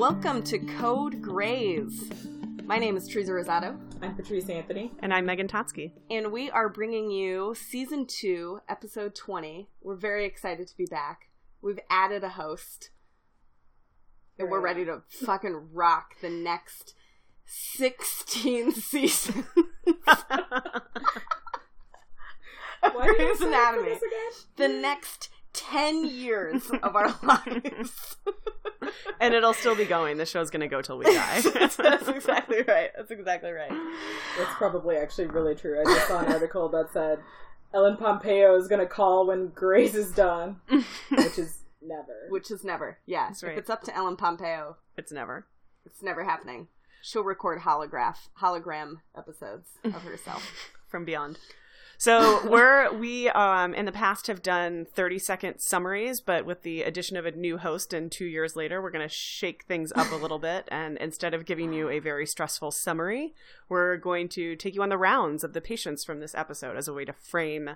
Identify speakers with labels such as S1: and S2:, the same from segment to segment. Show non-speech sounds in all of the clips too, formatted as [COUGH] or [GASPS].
S1: Welcome to Code Grays. My name is Teresa Rosado,
S2: I'm Patrice Anthony.
S3: And I'm Megan Totsky.
S1: and we are bringing you season two, episode 20. We're very excited to be back. We've added a host, and we're ready to fucking rock the next 16 [LAUGHS] seasons.
S2: Why did I
S1: Grey's
S2: sign up for
S1: Anatomy.
S2: this again?
S1: The next 10 years [LAUGHS] of our lives. [LAUGHS]
S3: and it'll still be going. The show's going to go till we die. [LAUGHS]
S1: That's exactly right. That's exactly right.
S2: That's probably actually really true. I just saw an article that said Ellen Pompeo is going to call when Grey's is done, which is never.
S1: Which is never. Yeah.
S3: That's right.
S1: If it's up to Ellen Pompeo,
S3: it's never.
S1: it's never happening. She'll record holograph hologram episodes of herself.
S3: From beyond. So we're we um in the past have done 30 second summaries, but with the addition of a new host and two years later, we're gonna shake things up a little bit and instead of giving you a very stressful summary, we're going to take you on the rounds of the patients from this episode as a way to frame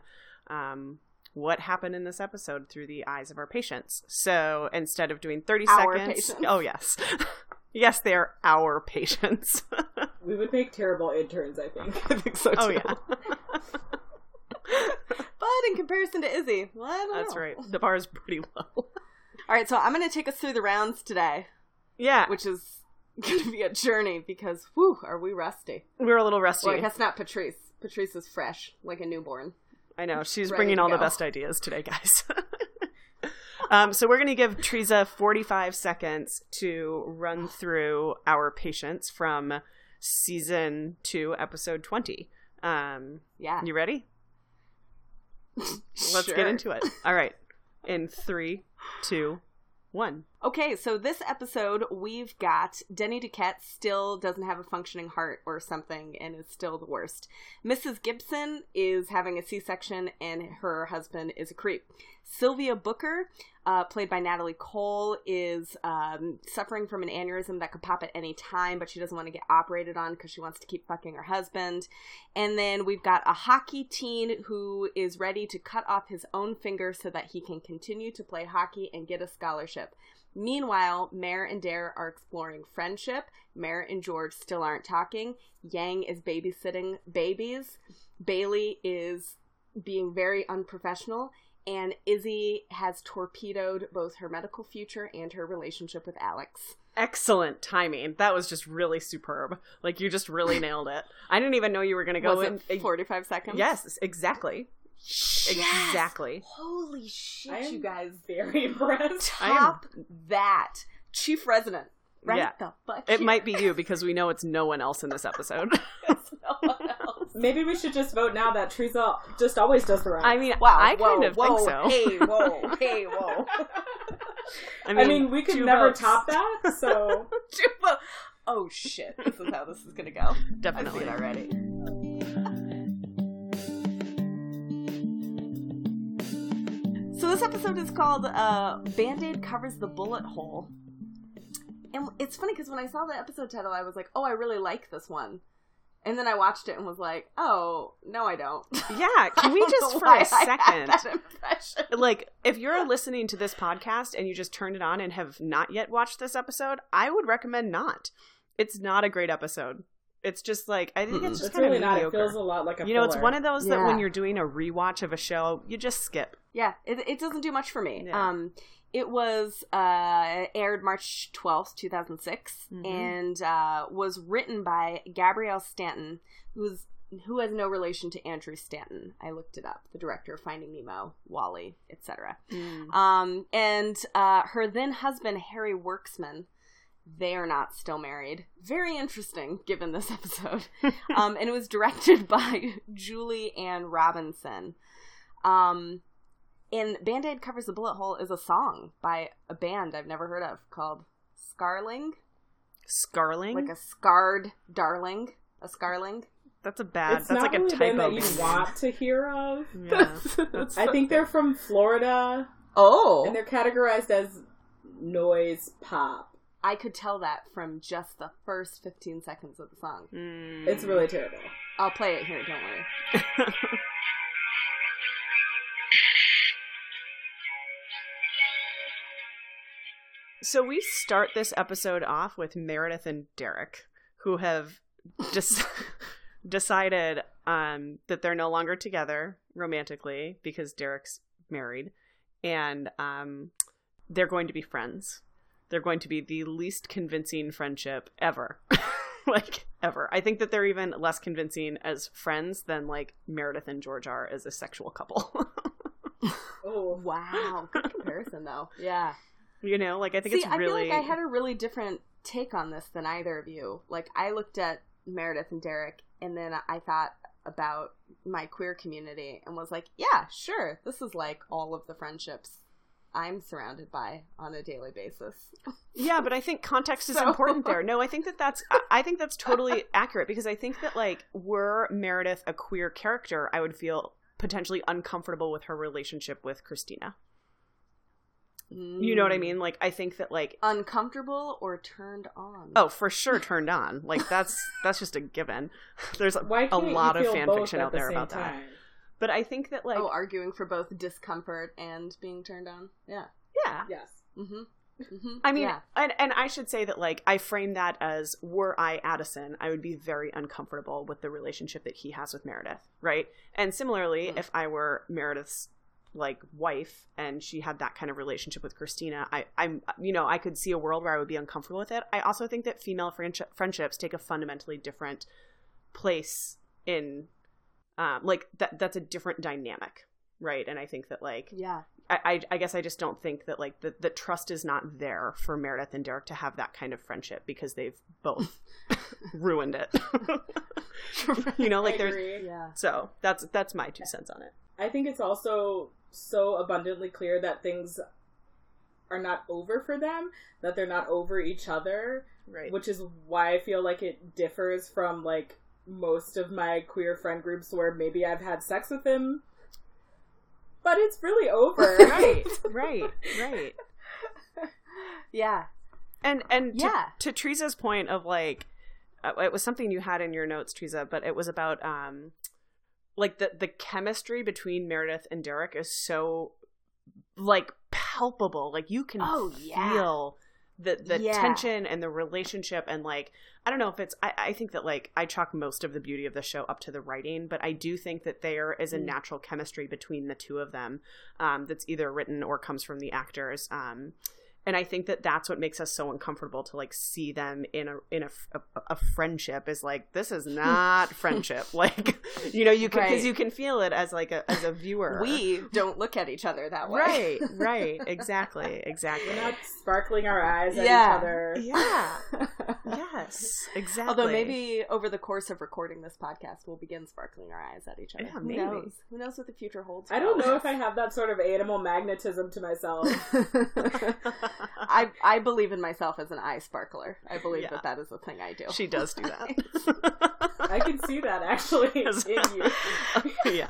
S3: um what happened in this episode through the eyes of our patients. So instead of doing 30
S1: Our
S3: seconds.
S1: patients.
S3: Oh yes. [LAUGHS] yes, they are our patients.
S2: We would make terrible interns, I think. [LAUGHS]
S1: I think so too.
S3: oh yeah.
S1: In comparison to Izzie, well, I don't
S3: That's
S1: know.
S3: right. The bar is pretty low. [LAUGHS]
S1: All right, so I'm going to take us through the rounds today,
S3: Yeah,
S1: which is going to be a journey because, whew, are we rusty?
S3: we're a little rusty.
S1: Well, I guess not Patrice. Patrice is fresh, like a newborn.
S3: I know she's
S1: Ready
S3: bringing all the best ideas today, guys. [LAUGHS] um, so we're going to give Teresa 45 seconds to run through our patients from season two, episode 20. Um,
S1: Yeah.
S3: you ready? [LAUGHS] Let's
S1: Sure.
S3: get into it. All right, in three, two, one.
S1: Okay, so this episode we've got Denny Duquette still doesn't have a functioning heart or something and is still the worst. Mrs. Gibson is having a C section and her husband is a creep. Sylvia Booker, uh, played by Natalie Cole, is um, suffering from an aneurysm that could pop at any time, but she doesn't want to get operated on because she wants to keep fucking her husband. And then we've got a hockey teen who is ready to cut off his own finger so that he can continue to play hockey and get a scholarship. Meanwhile, Mare and Dare are exploring friendship. Mare and George still aren't talking. Yang is babysitting babies. Bailey is being very unprofessional. And Izzie has torpedoed both her medical future and her relationship with Alex.
S3: Excellent timing. That was just really superb. Like you just really [LAUGHS] nailed it. I didn't even know you were going to go
S1: Was
S3: in.
S1: it 45 seconds?
S3: Yes, exactly.
S1: Yes!
S3: Exactly.
S1: Holy shit,
S2: I am
S1: you guys.
S2: very [LAUGHS] impressed.
S1: Top that. Chief resident. Right
S3: Yeah.
S1: the fuck
S3: It
S1: here.
S3: might be you because we know it's no one else in this episode. [LAUGHS]
S1: It's no one [LAUGHS] else.
S2: Maybe we should just vote now that Teresa just always does the rounds.
S3: I mean,
S1: Wow.
S3: I
S1: whoa,
S3: kind of
S1: whoa,
S3: think so.
S1: Hey, whoa, hey, whoa.
S2: I mean, I mean we could never
S3: votes.
S2: top that, so
S1: Chupa. Oh shit! This is how this is gonna go. I see
S3: Definitely.
S1: it already. So this episode is called uh, "Band-Aid covers the bullet hole," and it's funny because when I saw the episode title, I was like, "Oh, I really like this one," and then I watched it and was like, "Oh, no, I don't."
S3: Yeah, [LAUGHS] can we just for a second, like, if you're listening to this podcast and you just turned it on and have not yet watched this episode, I would recommend not. It's not a great episode. It's just like I think it's just
S2: it's
S3: kind
S2: really
S3: of
S2: not. It feels a lot like a.
S3: you know, it's one of those that when you're doing a rewatch of a show, you just skip.
S1: Yeah, it, it doesn't do much for me.
S3: Yeah.
S1: Um, it was uh, aired March twelfth, two thousand
S3: Mhm.
S1: and uh, was written by Gabrielle Stanton, who's who has no relation to Andrew Stanton. I looked it up, the director of Finding Nemo, WALL-E, etc. Um, and uh, her then husband Harry Werksman. They are not still married. Very interesting, given this [LAUGHS] episode. [LAUGHS] um, and it was directed [LAUGHS] by Julie Ann Robinson. Um, and Band Aid Covers the Bullet Hole is a song by a band I've never heard of called Scarling.
S3: Scarling.
S1: Like a scarred darling. A scarling.
S3: that's a bad.
S2: It's
S3: that's
S2: not
S3: like
S2: really
S3: a
S2: band
S3: typo.
S2: that you want to hear of.
S3: Yeah.
S2: I think they're from Florida,
S1: Oh!
S2: and they're categorized as noise pop.
S1: I could tell that from just the first 15 seconds of the song.
S3: Mm.
S2: It's really terrible.
S1: I'll play it here, don't worry. [LAUGHS]
S3: So we start this episode off with Meredith and Derek, who have des- [LAUGHS] decided um, that they're no longer together romantically because Derek's married, and um, they're going to be friends. They're going to be the least convincing friendship ever. [LAUGHS] like ever. I think that they're even less convincing as friends than like Meredith and George are as a sexual couple. [LAUGHS]
S2: Oh,
S1: Wow, good [LAUGHS] comparison though. Yeah.
S3: you know, like I think
S1: See,
S3: it's
S1: I feel
S3: really
S1: like I had a really different take on this than either of you. Like I looked at Meredith and Derek, and then I thought about my queer community and was like, yeah, sure, this is like all of the friendships I'm surrounded by on a daily basis.
S3: Yeah, but I think context is
S1: So-
S3: important there. [LAUGHS] No, I think that that's I- I think that's totally accurate because I think that like were Meredith a queer character, I would feel potentially uncomfortable with her relationship with Cristina. You know what I
S1: Mm.
S3: mean? Like I think that like
S1: Uncomfortable or turned on?
S3: oh, for sure turned on. Like that's that's just a given. [LAUGHS] There's a,
S2: why
S3: a
S2: can't
S3: lot
S2: you
S3: of fan fiction out
S2: the
S3: there
S2: same
S3: about that. But I think that like
S1: oh, arguing for both discomfort and being turned on. Yeah.
S3: yeah.
S2: Yes.
S1: Mm-hmm. Mm-hmm.
S3: I mean,
S1: yeah.
S3: and, and I should say that, like, I frame that as were I Addison, I would be very uncomfortable with the relationship that he has with Meredith, right? And similarly,
S1: Mm.
S3: if I were Meredith's like wife and she had that kind of relationship with Cristina, I, I'm, you know, I could see a world where I would be uncomfortable with it. I also think that female friendship, friendships take a fundamentally different place in, um, like that. That's a different dynamic, right? And I think that like
S1: yeah.
S3: I, I, I guess I just don't think that like the, the trust is not there for Meredith and Derek to have that kind of friendship because they've both [LAUGHS] ruined it. [LAUGHS] you know, like
S2: I
S3: there's
S2: agree.
S1: Yeah.
S3: so that's that's my two cents on it.
S2: I think it's also so abundantly clear that things are not over for them, that they're not over each other,
S3: Right.
S2: which is why I feel like it differs from like most of my queer friend groups where maybe I've had sex with him, but it's really over. [LAUGHS]
S3: right. Right. Right. [LAUGHS]
S1: Yeah.
S3: And and to,
S1: Yeah.
S3: to Teresa's point of like, uh, it was something you had in your notes, Teresa, but it was about um, like the the chemistry between Meredith and Derek is so like palpable. Like you can
S1: Oh, yeah.
S3: The the
S1: Yeah.
S3: tension and the relationship and like I don't know if it's I, I think that like I chalk most of the beauty of the show up to the writing, but I do think that there is a
S2: Mm.
S3: natural chemistry between the two of them um, that's either written or comes from the actors. Um, and I think that that's what makes us so uncomfortable to like see them in a in a, a, a friendship is like this is not [LAUGHS] friendship like you know you can because
S1: Right.
S3: you can feel it as like a as a viewer
S1: We don't look at each other that way.
S3: right [LAUGHS] right exactly exactly
S2: We're not sparkling our eyes at
S1: Yeah.
S2: each other.
S3: yeah [LAUGHS] yes [LAUGHS] exactly
S1: Although maybe over the course of recording this podcast, we'll begin sparkling our eyes at each other.
S3: Yeah,
S1: Who knows? Who knows what the future holds?
S2: I don't know if I have that sort of animal magnetism to myself. [LAUGHS]
S1: I I believe in myself as an eye sparkler. I believe
S3: Yeah.
S1: that that is a thing I do.
S3: she does do that [LAUGHS]
S2: I can see that actually in you.
S3: yeah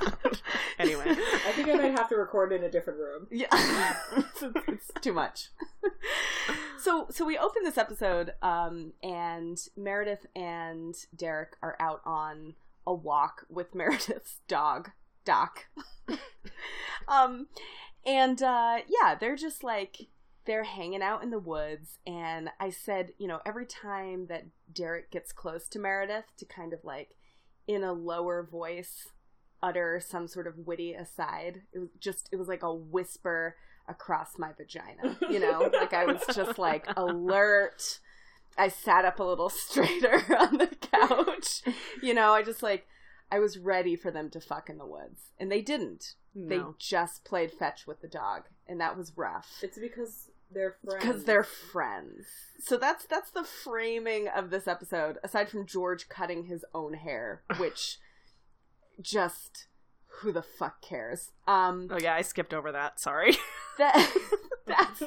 S3: anyway
S2: I think I might have to record in a different room.
S1: Yeah, it's, it's too much. so, so we open this episode, um, and Meredith and Derek are out on a walk with [LAUGHS] Meredith's dog, Doc. [LAUGHS] um, and uh, yeah, they're just like they're hanging out in the woods. And I said, you know, every time that Derek gets close to Meredith, to kind of like in a lower voice utter some sort of witty aside. It was just it was like a whisper across my vagina. You know? like I was just like [LAUGHS] alert. I sat up a little [LAUGHS] straighter [LAUGHS] on the couch. You know, I just like I was ready for them to fuck in the woods. And they didn't. They just played fetch with the dog. And that was rough
S2: It's because they're friends.
S1: because they're friends. So that's that's the framing of this episode. Aside from George cutting his own hair, [LAUGHS] which just who the fuck cares? Um,
S3: oh yeah i skipped over that sorry
S1: that [LAUGHS] that's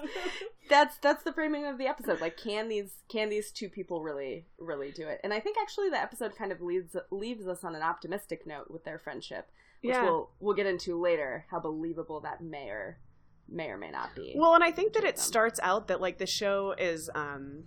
S1: that's that's the framing of the episode. Like, can these can these two people really really do it? And I think actually the episode kind of leaves leaves us on an optimistic note with their friendship, which
S3: Yeah.
S1: we'll we'll get into later. How believable that may or may or may not be.
S3: Well, and I think that it starts out that like the show is um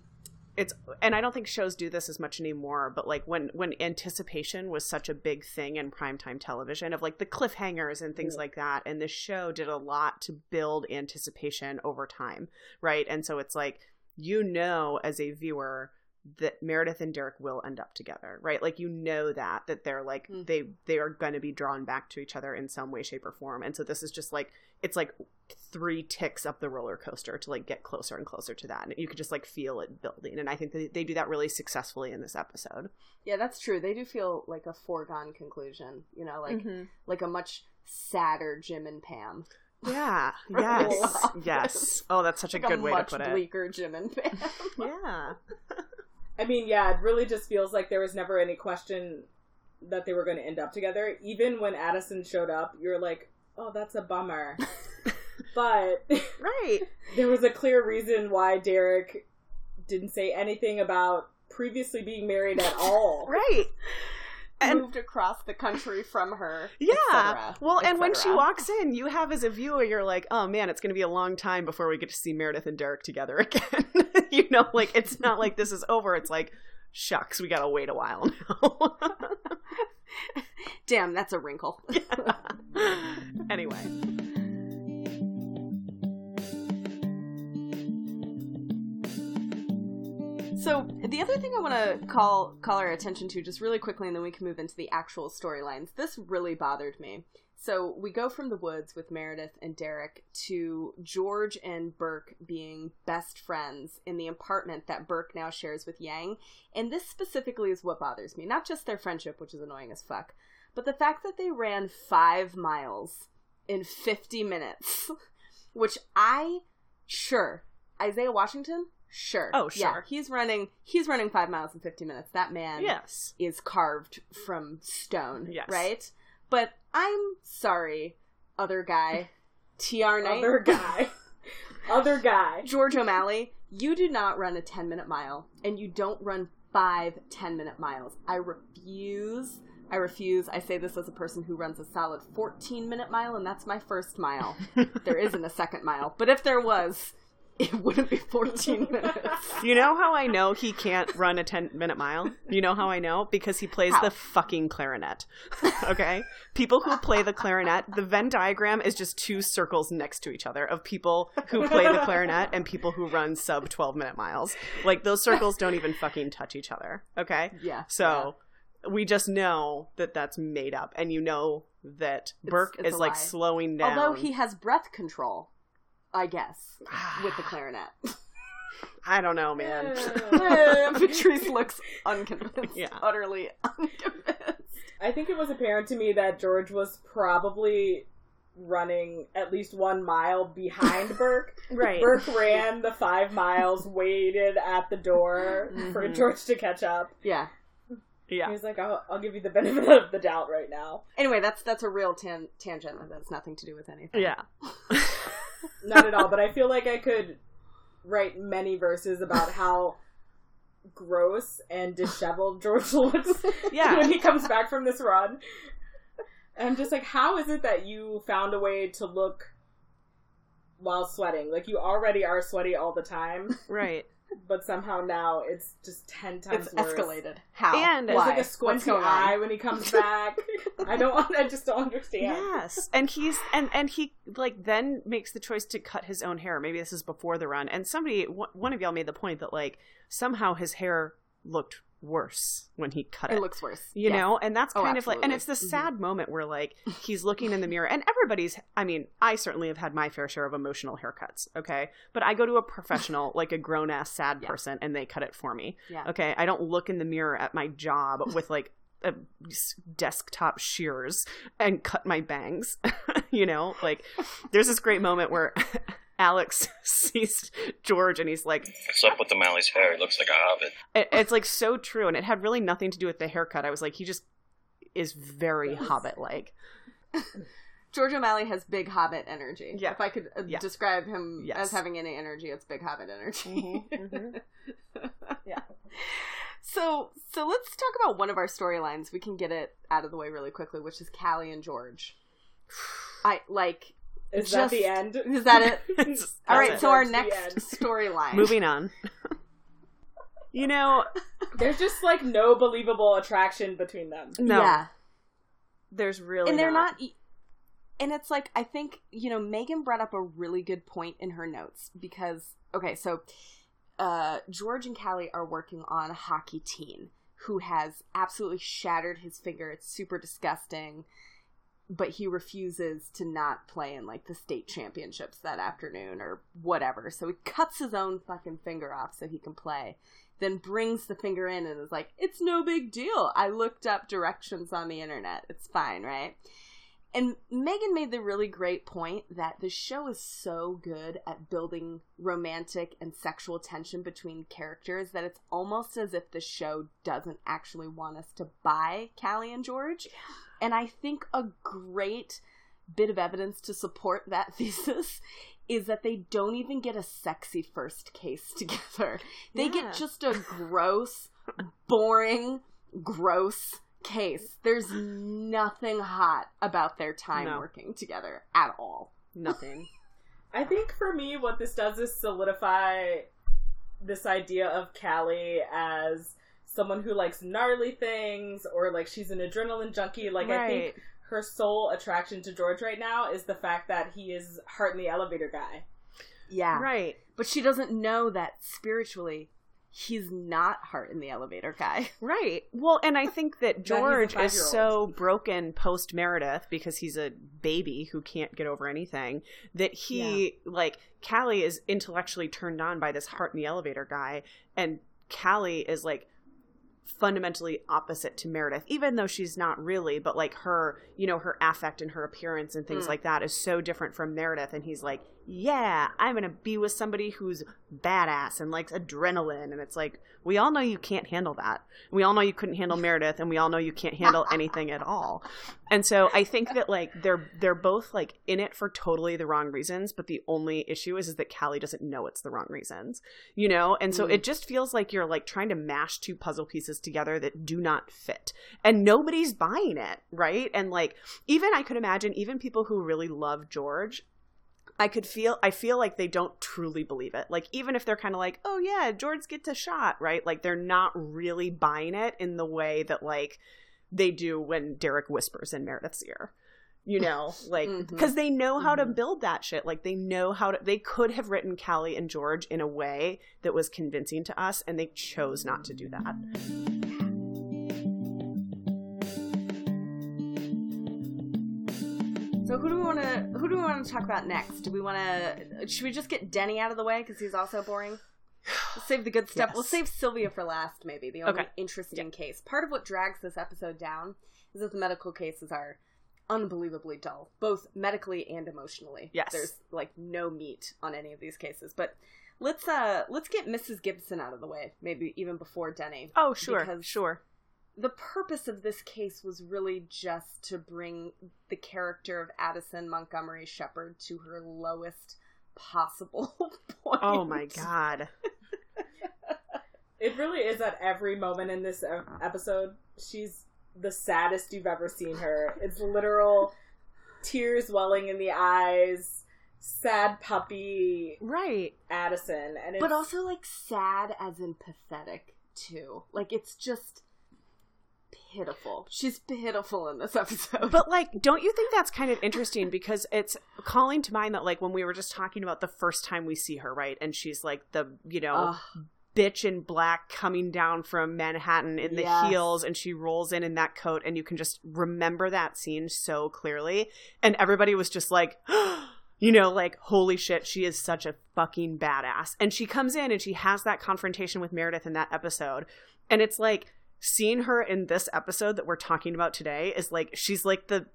S3: it's and I don't think shows do this as much anymore, but like when when anticipation was such a big thing in primetime television of like the cliffhangers and things like that, and the show did a lot to build anticipation over time, right? And so it's like you know as a viewer that Meredith and Derek will end up together, right? Like you know that that they're like
S1: Mhm.
S3: they they are going to be drawn back to each other in some way shape or form. And so this is just like it's like three ticks up the roller coaster to like get closer and closer to that. And you could just like feel it building. And I think that they do that really successfully in this episode.
S1: Yeah, that's true. They do feel like a foregone conclusion, you know, like
S3: Mhm.
S1: like a much sadder Jim and Pam.
S3: Yeah. [LAUGHS] Yes. yes. Oh, that's such
S1: like
S3: a good way to put it.
S1: bleaker Jim and Pam. [LAUGHS]
S3: Yeah. [LAUGHS]
S2: I mean, yeah, it really just feels like there was never any question that they were going to end up together. Even when Addison showed up, you're like, oh, that's a bummer. [LAUGHS] but
S3: Right. [LAUGHS]
S2: there was a clear reason why Derek didn't say anything about previously being married at all.
S3: Right. And-
S1: Moved across the country from her.
S3: Yeah. well, and when she walks in, you have as a viewer, you're like, oh man, it's going to be a long time before we get to see Meredith and Derek together [LAUGHS] again. [LAUGHS] you know, like it's not like this is over. It's like, shucks, we got to wait a while now. [LAUGHS]
S1: Damn, that's a wrinkle.
S3: anyway.
S1: So the other thing I want to call call our attention to just really quickly, and then we can move into the actual storylines. This really bothered me. So we go from the woods with Meredith and Derek to George and Burke being best friends in the apartment that Burke now shares with Yang. And this specifically is what bothers me. Not just their friendship, which is annoying as fuck, but the fact that they ran five miles in 50 minutes, [LAUGHS] which I, sure, Isaiah Washington, sure.
S3: Oh,
S1: Yeah,
S3: sure.
S1: he's running, he's running five miles in 50 minutes. That man
S3: Yes.
S1: is carved from stone,
S3: Yes.
S1: right? But I'm sorry, other guy, [LAUGHS] TR Knight,
S2: Other guy. [LAUGHS] Other guy.
S1: George O'Malley, you do not run a 10 minute mile, and you don't run five 10 minute miles. I refuse. I refuse. I say this as a person who runs a solid 14 minute mile, and that's my first mile. [LAUGHS] there isn't a second mile, but if there was, it wouldn't be 14 [LAUGHS] minutes.
S3: You know how I know he can't run a 10 minute mile? You know how I know? Because he plays
S1: How?
S3: the fucking clarinet. Okay? people who play the clarinet, the Venn diagram is just two circles next to each other of people who play the clarinet and people who run sub 12 minute miles. Like those circles don't even fucking touch each other. Okay?
S1: Yeah.
S3: So we just know that that's made up. And you know that Burke
S1: it's
S3: is like
S1: lie.
S3: slowing down.
S1: Although he has breath control, I guess, with the [SIGHS] clarinet. [LAUGHS]
S3: I don't know, man. [LAUGHS] [LAUGHS]
S1: Patrice looks unconvinced.
S3: Yeah.
S1: Utterly unconvinced.
S2: I think it was apparent to me that George was probably running at least one mile behind Burke.
S3: Right.
S2: Burke ran the five miles, waited at the door for
S1: Mhm.
S2: George to catch up.
S1: Yeah.
S3: Yeah.
S2: He was like, I'll, I'll give you the benefit of the doubt right now.
S1: Anyway, that's that's a real tan- tangent that has nothing to do with anything.
S3: Yeah.
S2: Not at all, but I feel like I could write many verses about how gross and disheveled George [LAUGHS] looks
S3: Yeah.
S2: when he comes back from this run. And I'm just like, how is it that you found a way to look while sweating? Like you already are sweaty all the time, [LAUGHS]
S3: Right.
S2: but somehow now it's just ten times
S1: It's
S2: worse.
S1: escalated. How?
S3: And-
S2: There's
S1: Why?
S2: like a
S1: What's
S2: squinty
S1: going
S2: eye
S1: on?
S2: when he comes [LAUGHS] back. I don't. Want I just don't understand.
S3: Yes, and he's and and he like then makes the choice to cut his own hair. Maybe this is before the run. And somebody, one one of y'all made the point that like somehow his hair looked worse when he cut it.
S1: It looks worse.
S3: you
S1: Yes.
S3: know, and that's
S1: Oh,
S3: kind of like, and it's this
S1: Mhm.
S3: sad moment where like he's looking in the mirror, and everybody's. I mean, I certainly have had my fair share of emotional haircuts. Okay, but I go to a professional, [LAUGHS] like a grown ass sad
S1: Yeah.
S3: person, and they cut it for me.
S1: Yeah.
S3: Okay, I don't look in the mirror at my job [LAUGHS] with like a desktop shears and cut my bangs. [LAUGHS] you know, like there's this great moment where Alex [LAUGHS] sees George and he's like,
S4: What's up with the O'Malley's hair? It looks like a hobbit.
S3: it- it's like so true, and it had really nothing to do with the haircut. I was like, he just is very hobbit like. [LAUGHS]
S1: George O'Malley has big Hobbit energy.
S3: Yeah.
S1: If I could uh,
S3: Yeah.
S1: describe him
S3: Yes.
S1: as having any energy, it's big Hobbit energy.
S3: Mhm, [LAUGHS]
S2: Yeah.
S1: So, so let's talk about one of our storylines. We can get it out of the way really quickly, which is Callie and George. I like.
S2: Is
S1: Just-
S2: that the end?
S1: Is that it? [LAUGHS]
S3: It's-
S1: All
S3: that's
S1: right.
S3: it.
S1: So our next storyline.
S3: Moving on. [LAUGHS] You know,
S2: There's just like no believable attraction between them.
S3: no.
S1: Yeah.
S3: There's really
S1: and they're
S3: not.
S1: not e- and it's like i think you know megan brought up a really good point in her notes because okay so uh george and callie are working on a hockey teen who has absolutely shattered his finger it's super disgusting but he refuses to not play in like the state championships that afternoon or whatever so he cuts his own fucking finger off so he can play then brings the finger in and is like, it's no big deal. I looked up directions on the internet. It's fine, right? And Megan made the really great point that the show is so good at building romantic and sexual tension between characters that it's almost as if the show doesn't actually want us to buy Callie and George. And I think a great bit of evidence to support that [LAUGHS] thesis is that they don't even get a sexy first case [LAUGHS] together. They
S3: Yeah.
S1: get just a gross, boring, gross case. There's nothing hot about their time
S3: No.
S1: working together at all.
S3: Nothing. [LAUGHS]
S2: I think for me, what this does is solidify this idea of Callie as someone who likes gnarly things or like she's an adrenaline junkie. Like I think her sole attraction to George right now is the fact that he is heart in the elevator guy.
S1: Yeah.
S3: Right.
S1: But she doesn't know that spiritually he's not heart in the elevator guy. [LAUGHS]
S3: Right. Well, and I think that George is so broken post Meredith because he's a baby who can't get over anything that he like Callie is intellectually turned on by this heart in the elevator guy and Callie is like fundamentally opposite to Meredith, even though she's not really, but like her, you know, her affect and her appearance and things
S1: Mm.
S3: like that is so different from Meredith. And he's like, yeah, I'm going to be with somebody who's badass and likes adrenaline. And it's like, we all know you can't handle that. We all know you couldn't handle Meredith and we all know you can't handle [LAUGHS] anything at all. And so I think that like they're they're both like in it for totally the wrong reasons, but the only issue is is that Callie doesn't know it's the wrong reasons. You know? And so
S1: Mm.
S3: it just feels like you're like trying to mash two puzzle pieces together that do not fit. And nobody's buying it, right? And like even I could imagine even people who really love George I could feel I feel like they don't truly believe it. Like even if they're kind of like, "Oh yeah, George gets a shot," right? Like they're not really buying it in the way that like they do when Derek whispers in Meredith's ear. You [LAUGHS] know, like because they know how to
S2: Mhm.
S3: build that shit. Like they know how to. They could have written Callie and George in a way that was convincing to us, and they chose not to do that.
S1: So who do we want to who do we want to talk about next? Do we want to should we just get Denny out of the way cuz he's also boring? We'll [SIGHS] save the good stuff.
S3: Yes.
S1: We'll save Sylvia for last maybe. The only
S3: Okay.
S1: interesting case. Part of what drags this episode down is that the medical cases are unbelievably dull, both medically and emotionally.
S3: Yes.
S1: There's like no meat on any of these cases. But let's uh let's get Mrs. Gibson out of the way, maybe even before Denny.
S3: Oh sure,
S1: Because-
S3: sure.
S1: The purpose of this case was really just to bring the character of Addison Montgomery Shepherd to her lowest possible [LAUGHS] point.
S3: Oh my god.
S2: It really is at every moment in this episode. She's the saddest you've ever seen her. It's literal tears welling in the eyes, sad puppy
S3: Right.
S2: Addison, and it's,
S1: But also like sad as in pathetic too. Like it's just pitiful. She's pitiful in this episode.
S3: But like, don't you think that's kind of interesting because it's calling to mind that like when we were just talking about the first time we see her, right? And she's like the you know
S1: Ugh.
S3: bitch in black coming down from Manhattan in the
S1: Yes.
S3: heels, and she rolls in in that coat, and you can just remember that scene so clearly. And everybody was just like. [GASPS] You know, like, holy shit, she is such a fucking badass. And she comes in and she has that confrontation with Meredith in that episode. And it's like, seeing her in this episode that we're talking about today is like she's like the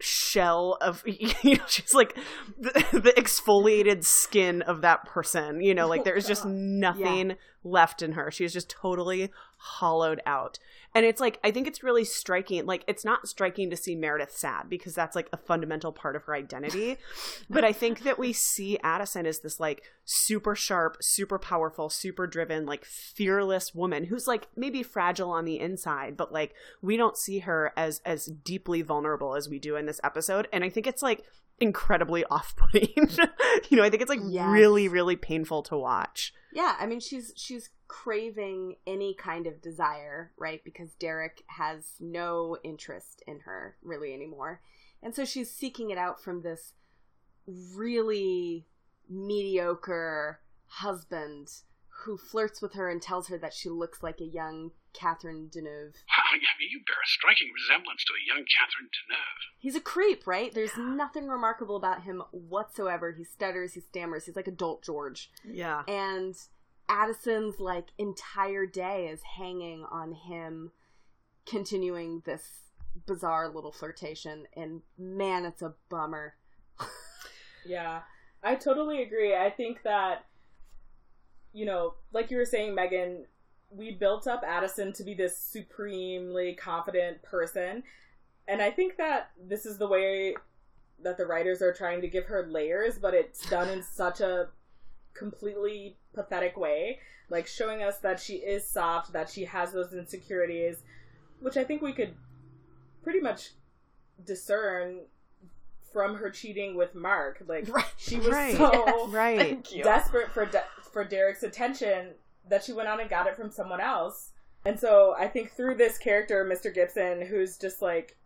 S3: shell of [LAUGHS] you know she's like the, the exfoliated skin of that person you know like
S2: Oh,
S3: there's just nothing left in her. She's just totally hollowed out and it's like i think it's really striking like it's not striking to see meredith sad because that's like a fundamental part of her identity. [LAUGHS] But i think that we see addison as this like super sharp super powerful super driven like fearless woman who's like maybe fragile on the inside but like we don't see her as as deeply vulnerable as we do in this episode. And i think it's like incredibly [LAUGHS] off-putting. You know i think it's like
S1: Yes.
S3: really really painful to watch.
S1: Yeah, I mean she's she's craving any kind of desire, right? Because Derek has no interest in her really anymore. And so she's seeking it out from this really mediocre husband who flirts with her and tells her that she looks like a young Catherine Deneuve.
S5: Wow, [LAUGHS] yeah, I mean, you bear a striking resemblance to a young Catherine Deneuve.
S1: He's a creep, right? There's nothing remarkable about him whatsoever. He stutters, he stammers, he's like adult George.
S3: Yeah.
S1: And Addison's like entire day is hanging on him continuing this bizarre little flirtation and man, it's a bummer. [LAUGHS]
S2: Yeah, I totally agree. I think that, you know, like you were saying, Megan, we built up Addison to be this supremely confident person. And I think that this is the way that the writers are trying to give her layers, but it's done in such a completely pathetic way. Like showing us that she is soft, that she has those insecurities, which I think we could pretty much discern from her cheating with Mark. Like
S1: Right.
S2: she was
S3: Right.
S2: so [LAUGHS]
S3: Right.
S2: Desperate for De- for Derek's attention that she went on and got it from someone else. And so I think through this character, Mr. Gibson, who's just like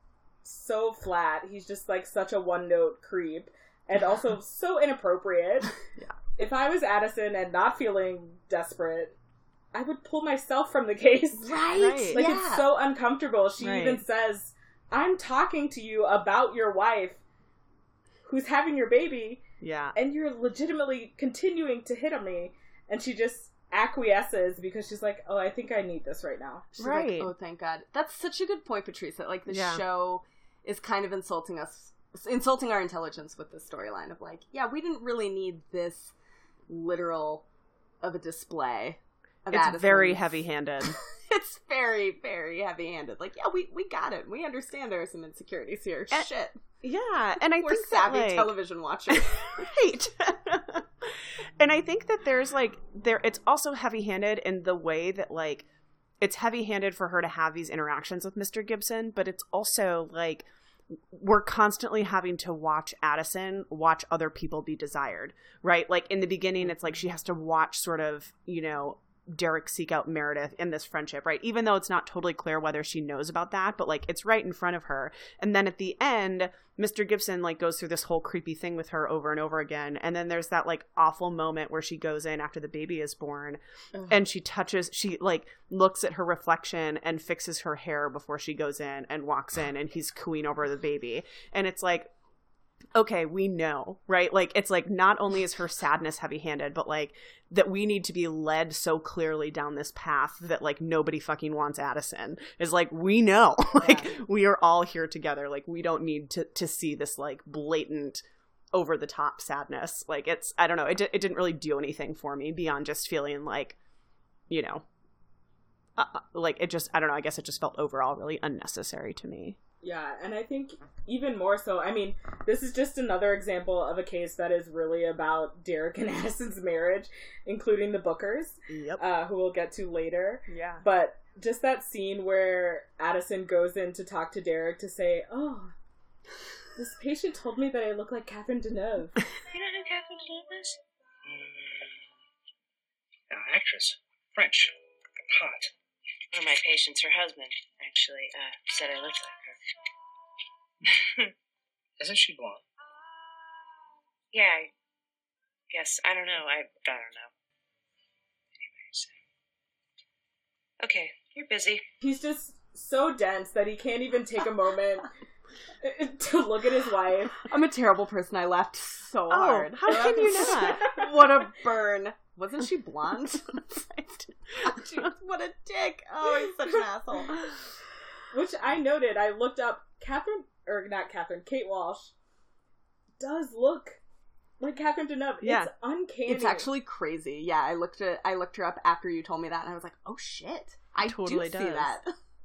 S2: so flat, he's just like such a one note creep and also so inappropriate. [LAUGHS]
S1: Yeah.
S2: If I was Addison and not feeling desperate, I would pull myself from the case. [LAUGHS]
S1: Right?
S3: Right.
S2: Like
S1: yeah.
S2: it's so uncomfortable. She
S3: Right.
S2: even says, "I'm talking to you about your wife who's having your baby
S3: Yeah.
S2: and you're legitimately continuing to hit on me." And she just acquiesces because she's like, "Oh, I think I need this right now."
S1: She's like,
S3: Right.
S1: oh, thank God. That's such a good point, Patrice. That like the
S3: Yeah.
S1: show is kind of insulting us, insulting our intelligence with this storyline of like, yeah, we didn't really need this literal of a display. Of
S3: It's very heavy-handed. [LAUGHS]
S1: It's very, very heavy-handed. Like, yeah, we we got it. We understand there are some insecurities here.
S3: And-
S1: Shit,
S3: yeah, and I
S1: we're
S3: think that,
S1: savvy
S3: like-
S1: television [LAUGHS] watchers.
S3: right [LAUGHS] and i think that there's like there it's also heavy-handed in the way that like it's heavy-handed for her to have these interactions with mr gibson but it's also like we're constantly having to watch addison watch other people be desired right? Like in the beginning it's like she has to watch sort of you know Derek seek out Meredith in this friendship, right? Even though it's not totally clear whether she knows about that, but like it's right in front of her. And then at the end, Mr. Gibson like goes through this whole creepy thing with her over and over again. And then there's that like awful moment where she goes in after the baby is born
S1: Ugh.
S3: and she touches she like looks at her reflection and fixes her hair before she goes in and walks in and he's cooing over the baby. And it's like okay, we know, right? Like it's like not only is her sadness heavy-handed, but like that we need to be led so clearly down this path that like nobody fucking wants Addison. Is like we know. [LAUGHS] like we are all here together. Like we don't need to to see this like blatant over the top sadness. Like it's I don't know, it di- it didn't really do anything for me beyond just feeling like you know uh, uh, like it just I don't know, I guess it just felt overall really unnecessary to me.
S2: Yeah, and I think even more so, I mean, this is just another example of a case that is really about Derek and [LAUGHS] Addison's marriage, including the Bookers,
S3: Yep.
S2: uh, who we'll get to later.
S3: yeah.
S2: But just that scene where Addison goes in to talk to Derek to say, Oh, this patient told me that I look like Catherine Deneuve. [LAUGHS]
S4: You know who Catherine Deneuve is? Mm, an actress. French. Hot.
S6: One of my patients, her husband, actually, uh, said I looked like her. [LAUGHS]
S4: Isn't she blonde?
S6: Yeah, I guess. I don't know. I, I don't know. Anyways. Okay, you're busy.
S2: He's just so dense that he can't even take a moment [LAUGHS] to look at his wife.
S1: I'm a terrible person. I laughed so
S3: Oh,
S1: hard.
S3: how can you not? [LAUGHS]
S1: what a burn. Wasn't she blonde? She- [LAUGHS] [LAUGHS] what a dick. Oh, he's such an asshole.
S2: Which I noted. I looked up Catherine, or not Catherine, Kate Walsh does look like Catherine Deneuve.
S3: Yeah.
S2: It's uncanny.
S1: It's actually crazy. Yeah, I looked at I looked her up after you told me that, and I was like, oh shit, I
S3: Totally
S1: do see that.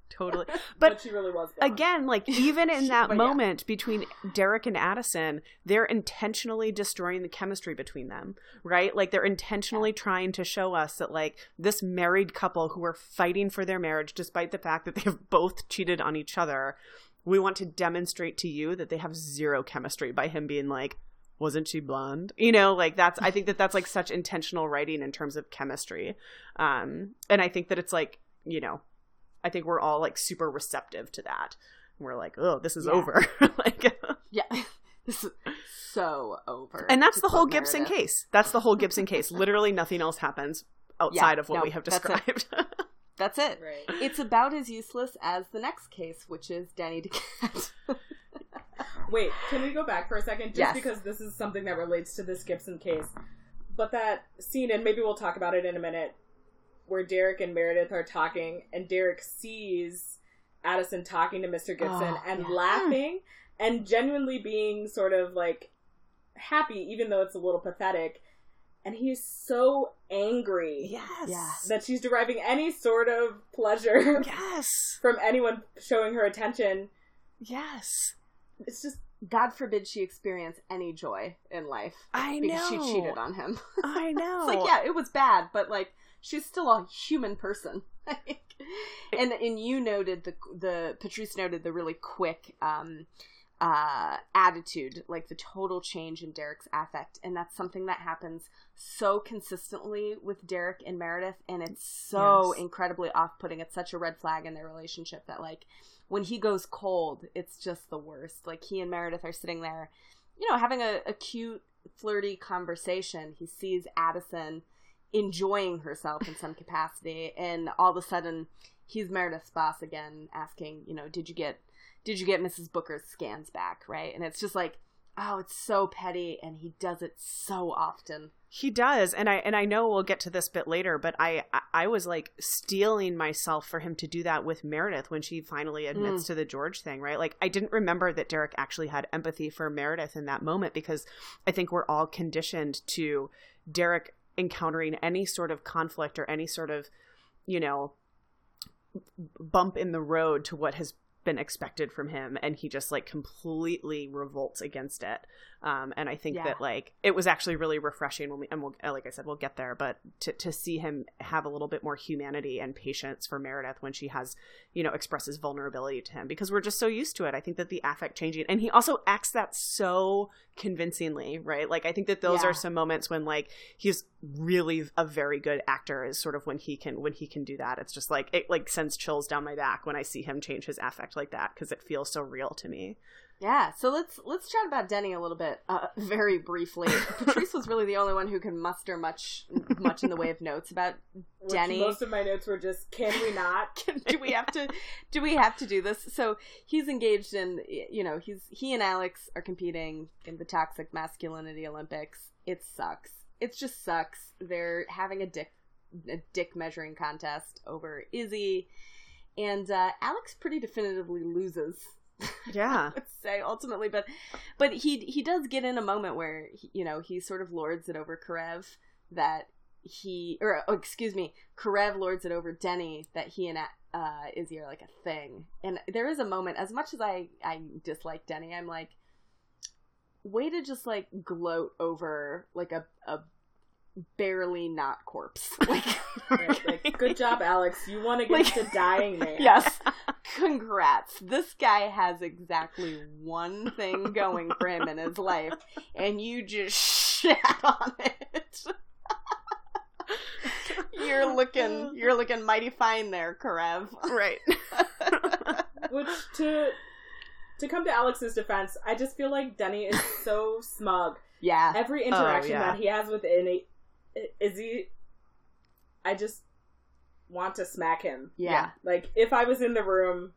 S3: Totally. [LAUGHS]
S2: but,
S3: But
S2: she really was
S3: again, like even in [LAUGHS] that
S1: But yeah.
S3: moment between Derek and Addison, they're intentionally destroying the chemistry between them, right? Like they're intentionally trying to show us that like this married couple who are fighting for their marriage despite the fact that they have both cheated on each other. We want to demonstrate to you that they have zero chemistry by him being like, wasn't she blonde you know like that's i think that that's like such intentional writing in terms of chemistry um and i think that it's like you know i think we're all like super receptive to that we're like oh this is
S1: Yeah.
S3: over [LAUGHS] like [LAUGHS]
S1: Yeah. this is so over.
S3: and that's the whole gibson
S1: Meredith.
S3: case that's the whole gibson case literally nothing else happens outside of what
S1: no,
S3: we have
S1: that's it.
S3: described [LAUGHS]
S1: That's it.
S2: Right.
S1: It's about as useless as the next case, which is Denny Duquette.
S2: Wait, can we go back for a second? Just
S1: Yes.
S2: because this is something that relates to this Gibson case. But that scene, and maybe we'll talk about it in a minute, where Derek and Meredith are talking, and Derek sees Addison talking to Mr. Gibson
S1: Oh,
S2: and
S1: yeah.
S2: laughing and genuinely being sort of like happy, even though it's a little pathetic. And he's so angry
S3: yes
S1: Yeah.
S2: that she's deriving any sort of pleasure [LAUGHS]
S3: yes
S2: from anyone showing her attention.
S3: yes
S2: It's just
S1: God forbid she experience any joy in life
S3: i
S1: because
S3: know
S1: she cheated on him. [LAUGHS]
S3: i know
S1: It's like, yeah, it was bad, but like she's still a human person. [LAUGHS] and and you noted the the Patrice noted the really quick um uh attitude, like the total change in Derek's affect, and that's something that happens so consistently with Derek and Meredith, and it's so
S3: Yes.
S1: incredibly off putting. It's such a red flag in their relationship that like when he goes cold, it's just the worst. Like he and Meredith are sitting there, you know, having a, a cute, flirty conversation. He sees Addison enjoying herself in some capacity, and all of a sudden, he's Meredith's boss again, asking, you know, did you get, did you get Mrs. Booker's scans back, right? And it's just like, oh, it's so petty, and he does it so often.
S3: He does, and I and I know we'll get to this bit later, but I I- I was like steeling myself for him to do that with Meredith when she finally admits mm. to the George thing, right? Like I didn't remember that Derek actually had empathy for Meredith in that moment because I think we're all conditioned to Derek encountering any sort of conflict or any sort of, you know, bump in the road to what has been expected from him and he just like completely revolts against it um and i think
S1: Yeah.
S3: that like it was actually really refreshing when we and we'll like i said we'll get there but to to see him have a little bit more humanity and patience for meredith when she has you know expresses vulnerability to him because we're just so used to it i think that the affect changing and he also acts that so convincingly right like i think that those
S1: Yeah.
S3: are some moments when like he's really a very good actor is sort of when he can when he can do that it's just like it like sends chills down my back when i see him change his affect like that because it feels so real to me
S1: Yeah, so let's let's chat about Denny a little bit, uh, [LAUGHS] very briefly. [LAUGHS] Patrice was really the only one who could muster much much in the way of notes about
S2: which
S1: Denny.
S2: Most of my notes were just, can we not? [LAUGHS]
S1: do we have to do we have to do this so he's engaged in you know he's he and alex are competing in the toxic masculinity olympics it sucks it just sucks they're having a dick a dick measuring contest over izzie and uh, alex pretty definitively loses
S3: yeah. [LAUGHS]
S1: Would say ultimately but but he he does get in a moment where he, you know he sort of lords it over karev that he or oh, excuse me karev lords it over denny that he and uh izzie are like a thing. And there is a moment as much as i i dislike denny i'm like way to just like gloat over like a a barely not corpse [LAUGHS] like
S2: Right, like, good job, Alex. You won against
S1: Like-
S2: a dying man. [LAUGHS]
S1: yes congrats this guy has exactly one thing going for him in his life and you just [LAUGHS] shat on it you're looking you're looking mighty fine there karev
S3: right
S2: Which to to come to Alex's defense, I just feel like Denny is so smug.
S1: yeah
S2: Every oh, interaction
S3: yeah.
S2: that he has with Izzie, he? I just want to smack him.
S1: yeah
S2: Like if I was in the room,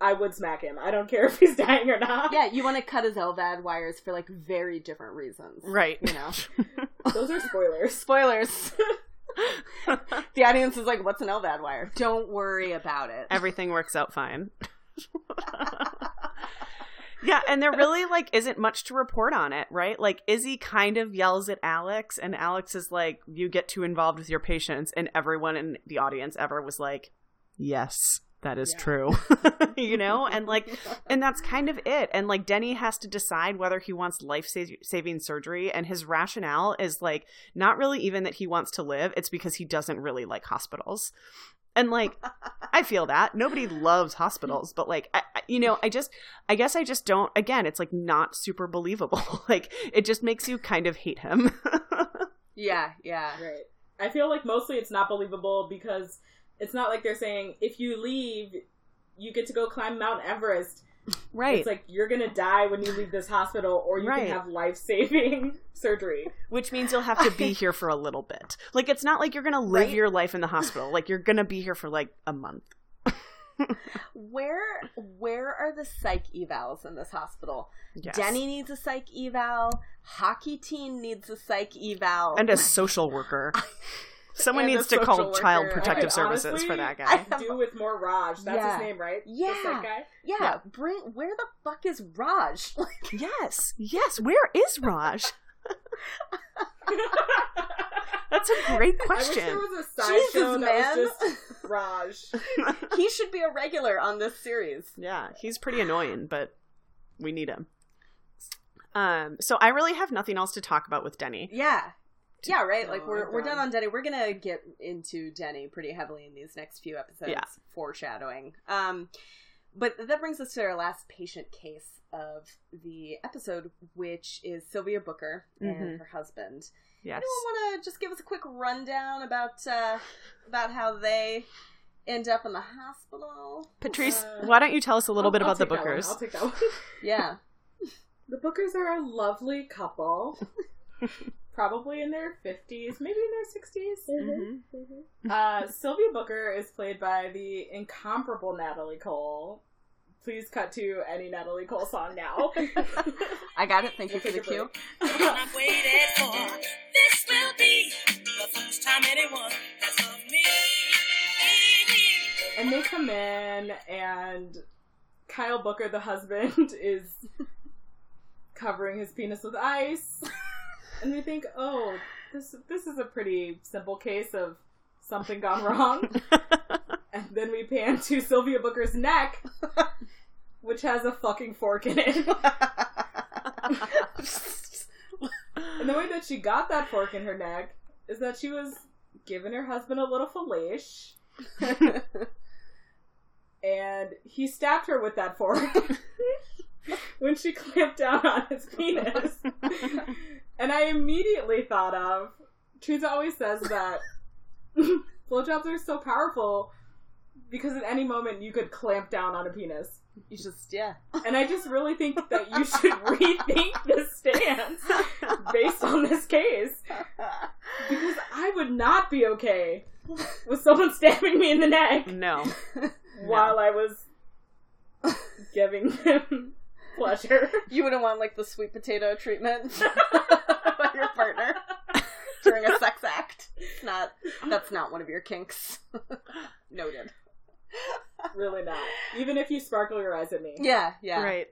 S2: I would smack him. I don't care [LAUGHS] if he's dying or not.
S1: yeah you want to cut his LVAD wires for like very different reasons
S3: right
S1: you know [LAUGHS]
S2: Those are spoilers.
S1: spoilers [LAUGHS] the audience is like what's an LVAD wire don't worry about it
S3: everything works out fine yeah and there really like isn't much to report on it right? Like izzie kind of yells at alex and alex is like you get too involved with your patients and everyone in the audience ever was like yes that is
S2: Yeah.
S3: true [LAUGHS] you know? And like [LAUGHS] and that's kind of it. And like denny has to decide whether he wants life saving surgery and his rationale is like not really even that he wants to live it's because he doesn't really like hospitals And like, I feel that nobody loves hospitals, but like, I, I- you know, I just, I guess I just don't. Again, it's like not super believable. [LAUGHS] like, it just makes you kind of hate him. [LAUGHS]
S1: Yeah, yeah.
S2: Right. I feel like mostly it's not believable because it's not like they're saying if you leave, you get to go climb Mount Everest.
S3: Right.
S2: It's like you're gonna die when you leave this hospital, or you
S3: Right.
S2: can have life saving [LAUGHS] surgery.
S3: Which means you'll have to be [LAUGHS] here for a little bit. Like, it's not like you're gonna live
S1: Right.
S3: your life in the hospital. Like, you're gonna be here for like a month. [LAUGHS]
S1: Where where are the psych evals in this hospital?
S3: Yes.
S1: Denny needs a psych eval. Hockey team needs a psych eval.
S3: and a social worker. Someone
S1: And
S3: needs to call
S1: worker.
S3: Child
S1: I
S3: Protective
S2: could
S3: Services
S2: honestly-
S3: for that guy.
S1: I-
S3: guy.
S2: Do with more Raj. That's
S1: Yeah.
S2: his name, right?
S1: Yeah.
S2: sick guy.
S1: yeah,
S3: Yeah.
S1: bring where the fuck is Raj? [LAUGHS] Like,
S3: Yes, yes. Where is Raj? [LAUGHS] That's a great
S2: I wish there
S3: question.
S2: was a side
S1: Jesus,
S2: show that
S1: man.
S2: was just [LAUGHS] Raj.
S1: he should be a regular on this series.
S3: Yeah, he's pretty annoying, but we need him. Um, so I really have nothing else to talk about with Denny.
S1: Yeah. Yeah, right. Like we're we're
S2: done.
S1: on Denny. We're gonna get into Denny pretty heavily in these next few episodes.
S3: Yeah.
S1: Foreshadowing. Um but that brings us to our last patient case of the episode, which is Sylvia Booker and
S3: Mhm.
S1: her husband.
S3: Yes.
S1: Anyone want to just give us a quick rundown about uh, about how they end up in the hospital?
S3: Patrice,
S2: Uh,
S3: why don't you tell us a little
S2: I'll-
S3: bit about the
S2: take that one.
S3: Bookers?
S2: I'll take that one. [LAUGHS]
S1: Yeah,
S2: The Bookers are a lovely couple. [LAUGHS] Probably in their 50s, maybe in their 60s.
S3: Mhm.
S2: Uh, Sylvia Booker is played by the incomparable Natalie Cole. Please cut to any Natalie Cole song now. [LAUGHS]
S1: I got it. Thank you for the cue. [LAUGHS]
S7: I've waited for. This will be the first time anyone has loved me.
S2: and they come in, and Kyle Booker, the husband, [LAUGHS] is covering his penis with ice. And we think, oh, this this is a pretty simple case of something gone wrong. [LAUGHS] and then we pan to Sylvia Booker's neck, which has a fucking fork in it. And the way that she got that fork in her neck is that she was giving her husband a little fellatio, [LAUGHS] and he stabbed her with that fork [LAUGHS] [LAUGHS] when she clamped down on his penis. [LAUGHS] and I immediately thought of Teresa always says that [LAUGHS] blowjobs are so powerful because at any moment you could clamp down on a penis.
S1: you just yeah.
S2: And I just really think that you should rethink this stance based on this case. Because I would not be okay with someone stabbing me in the neck
S3: no.
S2: while I was giving them pleasure.
S1: You wouldn't want like the sweet potato treatment [LAUGHS] by your partner [LAUGHS] during a sex act. It's not that's not one of your kinks. [LAUGHS] Noted.
S2: Really not. Even if you sparkle your eyes at me.
S1: Yeah, yeah.
S3: Right.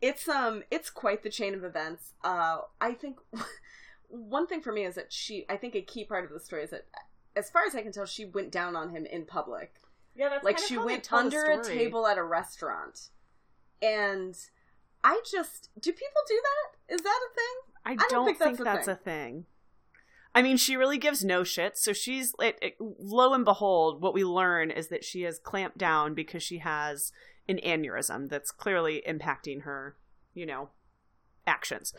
S1: It's um it's quite the chain of events. Uh I think one thing for me is that she I think a key part of the story is that as far as I can tell she went down on him in public.
S2: Yeah, that's
S1: like
S2: kind of
S1: she
S2: how they
S1: went
S3: tell the
S1: under a table at a restaurant. And I just do people do that? Is that a thing?
S3: I
S1: don't
S3: don't,
S1: think
S3: think,
S1: that's a
S3: that's
S1: thing.
S3: a thing. I mean, she really gives no shit. So she's it, it, lo and behold, what we learn is that she has clamped down because she has an aneurysm that's clearly impacting her, you know, actions.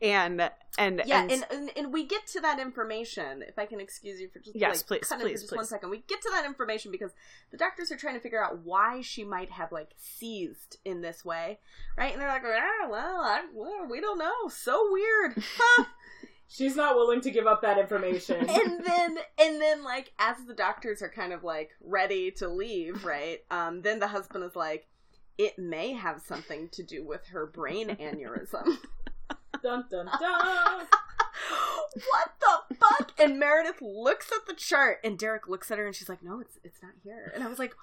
S3: And and
S1: Yeah,
S3: and,
S1: and, and and we get to that information. If I can excuse you for just
S3: Yes,
S1: like,
S3: please,
S1: cut in for
S3: please,
S1: just one
S3: please.
S1: second. We get to that information because the doctors are trying to figure out why she might have like seized in this way, right? And they're like, ah, well, I, well, we don't know. So weird. [LAUGHS] Huh.
S2: She's not willing to give up that information. [LAUGHS]
S1: and then and then like as the doctors are kind of like ready to leave, right? Um, then the husband is like, it may have something to do with her brain aneurysm. [LAUGHS]
S2: dun dun dun. [LAUGHS]
S1: what the fuck? And Meredith looks at the chart, and Derek looks at her, and she's like, "No, it's it's not here." And I was like,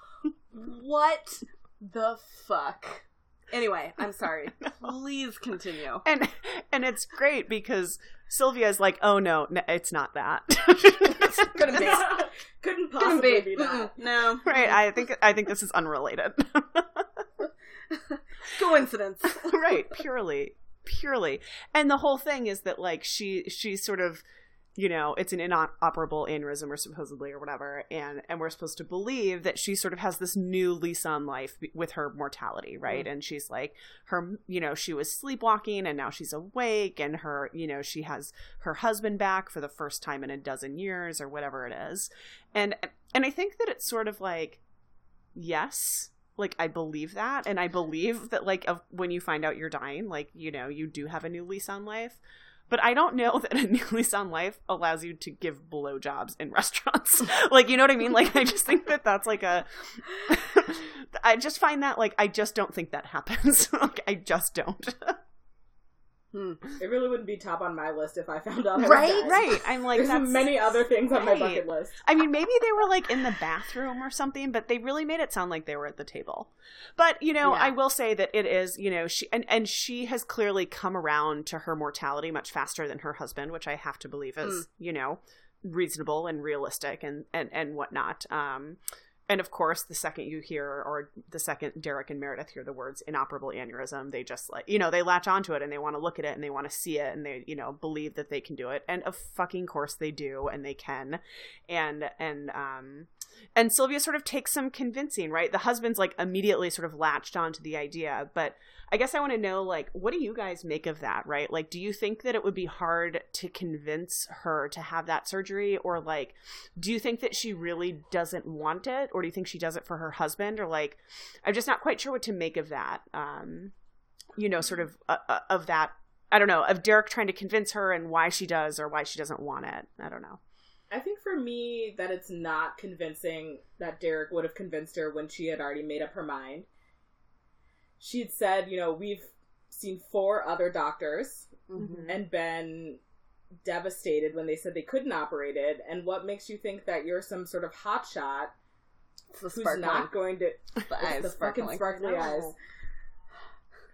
S1: "What the fuck?" Anyway, I'm sorry. [LAUGHS] Please continue.
S3: and and it's great because Sylvia is like, "Oh no, no it's not that."
S1: Couldn't be.
S2: Couldn't
S1: Couldn't
S2: possibly
S1: be.
S2: be that.
S1: No.
S3: right? I think I think this is unrelated. [LAUGHS]
S1: Coincidence. [LAUGHS]
S3: right [LAUGHS] purely purely and the whole thing is that like she she sort of you know, it's an inoperable aneurysm or supposedly or whatever, and and we're supposed to believe that she sort of has this new lease on life with her mortality, right? Mm-hmm. And she's like her, you know, she was sleepwalking and now she's awake, and her, you know, she has her husband back for the first time in a dozen years or whatever it is, and and I think that it's sort of like, yes, like I believe that, and I believe that like of when you find out you're dying, like you know, you do have a new lease on life but I don't know [LAUGHS] that a new lease on life allows you to give blowjobs in [LAUGHS] restaurants. [LAUGHS] like, you know what I mean? Like, I just think that that's like a. I just find that like I just don't think that happens. like, I just don't.
S2: Hmm. It really wouldn't be top on my list if I found out. I
S3: right, right. I'm like,
S2: there's
S3: that's...
S2: many other things on right. my bucket list.
S3: I mean, maybe they were like in the bathroom or something, but they really made it sound like they were at the table. But you know, yeah. I will say that it is, you know, she and and she has clearly come around to her mortality much faster than her husband, which I have to believe is, mm. you know, reasonable and realistic and and and whatnot. Um, and of course, the second you hear, or the second Derek and Meredith hear the words inoperable aneurysm, they just like, you know, they latch onto it and they want to look at it and they want to see it and they, you know, believe that they can do it. And of fucking course they do and they can. And, and, um, and Sylvia sort of takes some convincing, right? The husband's like immediately sort of latched onto the idea, but I guess I want to know, like, what do you guys make of that, right? Like, do you think that it would be hard to convince her to have that surgery? Or, like, do you think that she really doesn't want it? Or do you think she does it for her husband? Or, like, I'm just not quite sure what to make of that. Um, you know, sort of uh, uh, of that. I don't know, of Derek trying to convince her and why she does or why she doesn't want it. I don't know.
S2: I think for me that it's not convincing that Derek would have convinced her when she had already made up her mind she had said, you know, we've seen four other doctors mm-hmm. and been devastated when they said they couldn't operate it. And what makes you think that you're some sort of hotshot who's not going to [LAUGHS]
S1: the, eyes
S2: the
S1: fucking
S2: sparkly no. eyes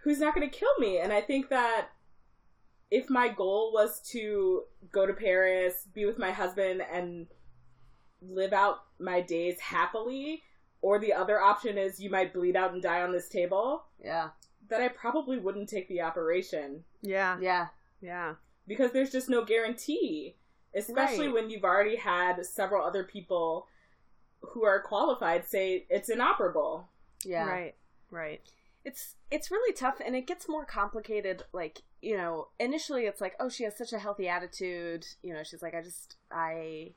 S2: who's not going to kill me? And I think that if my goal was to go to Paris, be with my husband, and live out my days happily, or the other option is you might bleed out and die on this table.
S1: Yeah.
S2: That I probably wouldn't take the operation.
S3: Yeah.
S1: Yeah.
S3: Yeah.
S2: Because there's just no guarantee. Especially right. when you've already had several other people who are qualified say it's inoperable.
S1: Yeah.
S3: Right. Right.
S1: It's it's really tough and it gets more complicated like, you know, initially it's like, oh, she has such a healthy attitude, you know, she's like I just I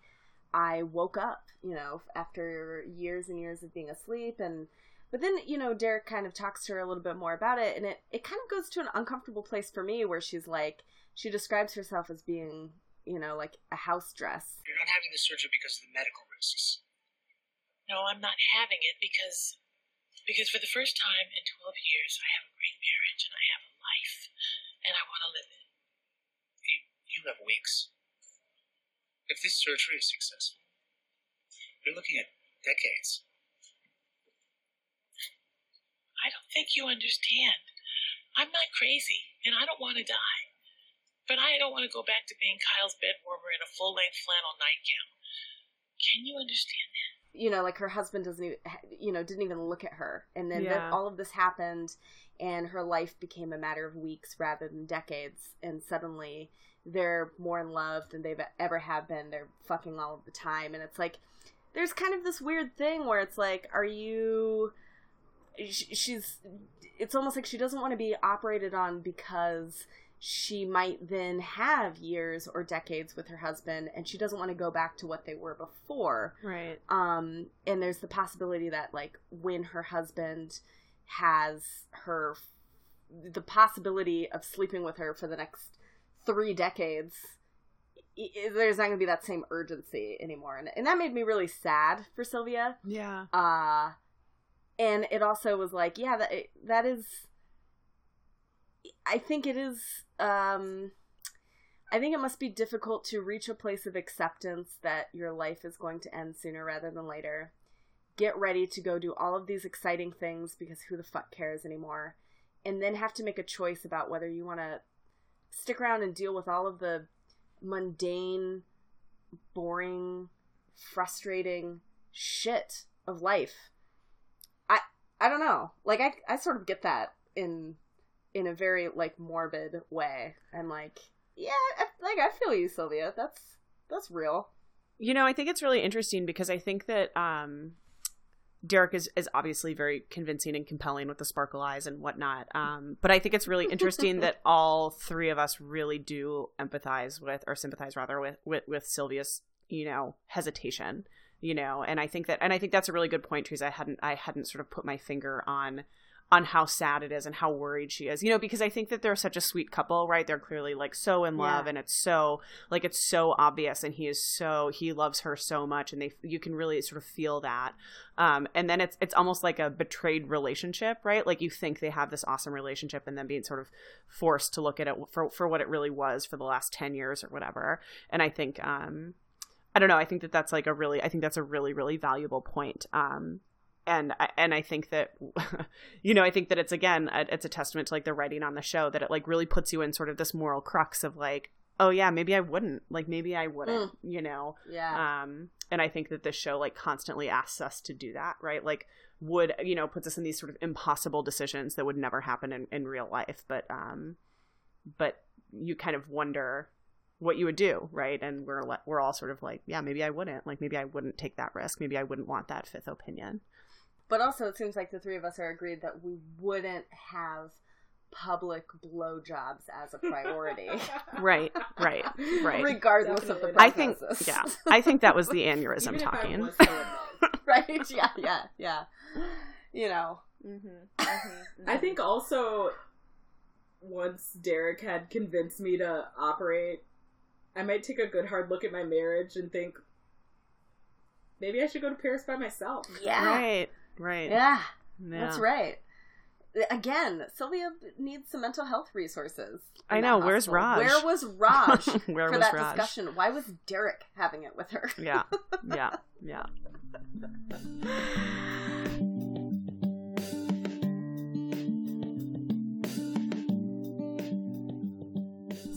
S1: I woke up, you know, after years and years of being asleep and but then, you know, Derek kind of talks to her a little bit more about it and it it kind of goes to an uncomfortable place for me where she's like she describes herself as being, you know, like a house dress.
S4: You're not having the surgery because of the medical risks.
S6: No, I'm not having it because because for the first time in 12 years I have a great marriage and I have a life and I want to live it.
S4: You, you have weeks. If this surgery is successful, you're looking at decades.
S6: I don't think you understand. I'm not crazy, and I don't want to die. But I don't want to go back to being Kyle's bed warmer in a full length flannel nightgown. Can you understand that?
S1: You know, like her husband doesn't even, you know, didn't even look at her. And then yeah. all of this happened, and her life became a matter of weeks rather than decades. And suddenly, they're more in love than they've ever have been. They're fucking all of the time, and it's like there's kind of this weird thing where it's like, are you? She's. It's almost like she doesn't want to be operated on because she might then have years or decades with her husband and she doesn't want to go back to what they were before
S3: right
S1: um and there's the possibility that like when her husband has her the possibility of sleeping with her for the next three decades, there's not going to be that same urgency anymore, and, and that made me really sad for Sylvia.
S3: Yeah.
S1: Uh and it also was like, yeah, that that is. I think it is. Um, I think it must be difficult to reach a place of acceptance that your life is going to end sooner rather than later. Get ready to go do all of these exciting things because who the fuck cares anymore? And then have to make a choice about whether you want to stick around and deal with all of the mundane, boring, frustrating shit of life. I I don't know. Like I I sort of get that in in a very like morbid way. I'm like, yeah, I, like I feel you, Sylvia. That's That's real.
S3: You know, I think it's really interesting because I think that um, Derek is, is obviously very convincing and compelling with the sparkle eyes and whatnot. Um, but I think it's really interesting that [LAUGHS] all three of us really do empathize with, or sympathize rather, with, with, with Sylvia's, you know, hesitation. You know, and I think that, and I think that's a really good point, Teresa. I hadn't, I hadn't sort of put my finger on on how sad it is and how worried she is. You know, because I think that they're such a sweet couple, right? They're clearly like so in love
S1: Yeah.
S3: and it's so like it's so obvious and he is so he loves her so much and they you can really sort of feel that. Um and then it's it's almost like a betrayed relationship, right? Like you think they have this awesome relationship and then being sort of forced to look at it for for what it really was for the last 10 years or whatever. And I think um I don't know, I think that that's like a really I think that's a really really valuable point. Um and I, and I think that [LAUGHS] you know I think that it's again a, it's a testament to like the writing on the show that it like really puts you in sort of this moral crux of like oh yeah maybe I wouldn't. Like maybe I wouldn't you know?
S1: Yeah.
S3: um and I think that this show like constantly asks us to do that right? Like would you know puts us in these sort of impossible decisions that would never happen in, in real life. But um but you kind of wonder what you would do right? And we're we're all sort of like yeah maybe I wouldn't. Like maybe I wouldn't take that risk. Maybe I wouldn't want that fifth opinion
S1: But also, it seems like the three of us are agreed that we wouldn't have public blowjobs as a priority, [LAUGHS]
S3: right right right
S1: regardless of the
S2: Definitely.
S3: I think yeah I think that was the [LAUGHS] aneurysm
S2: Even
S3: talking
S2: was so in love.
S1: right? Yeah, yeah, yeah. You know.
S2: Mm-hmm, mm-hmm, I mm-hmm. think also once Derek had convinced me to operate, I might take a good hard look at my marriage and think maybe I should go to Paris by myself.
S1: Yeah.
S3: right right
S1: Yeah.
S3: Yeah.
S1: That's right. Again, Sylvia needs some mental health resources.
S3: I know. Where's. Raj?
S1: Where was Raj [LAUGHS]
S3: Where
S1: for
S3: was
S1: that
S3: Raj?
S1: discussion? Why was Derek having it with her?
S3: yeah [LAUGHS] yeah yeah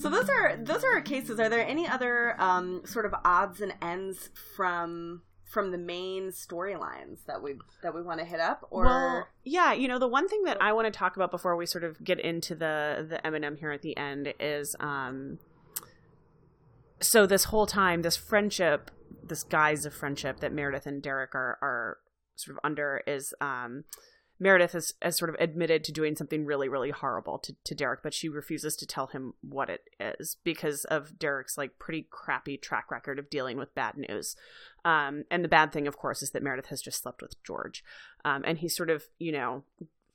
S1: So those are those are our cases. Are there any other um, sort of odds and ends from from the main storylines that we that we want to hit up? Or
S3: well, yeah, you know, the one thing that I want to talk about before we sort of get into the the M&M here at the end is um so this whole time this friendship, this guise of friendship that Meredith and Derek are are sort of under is um Meredith has, has sort of admitted to doing something really, really horrible to, to Derek, but she refuses to tell him what it is because of Derek's like pretty crappy track record of dealing with bad news. Um, and the bad thing, of course, is that Meredith has just slept with George. Um, and he's sort of, you know,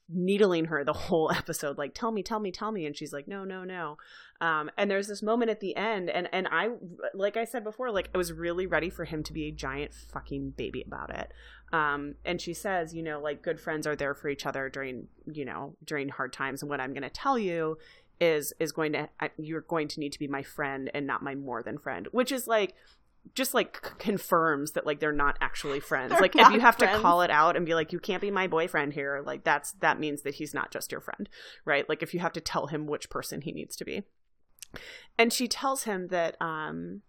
S3: needling her the whole [LAUGHS] episode, like, tell me, tell me, tell me. And she's like, no, no, no. Um, and there's this moment at the end, and, and I, like I said before, like, I was really ready for him to be a giant fucking baby about it. Um, and she says, you know, like, good friends are there for each other during, you know, during hard times. And what I'm going to tell you is, is going to, you're going to need to be my friend and not my more than friend, which is like, just like c- confirms that like they're not actually friends.
S1: They're
S3: like if you have
S1: friends.
S3: to call it out and be like you can't be my boyfriend here, like that's that means that he's not just your friend, right? Like if you have to tell him which person he needs to be. And she tells him that um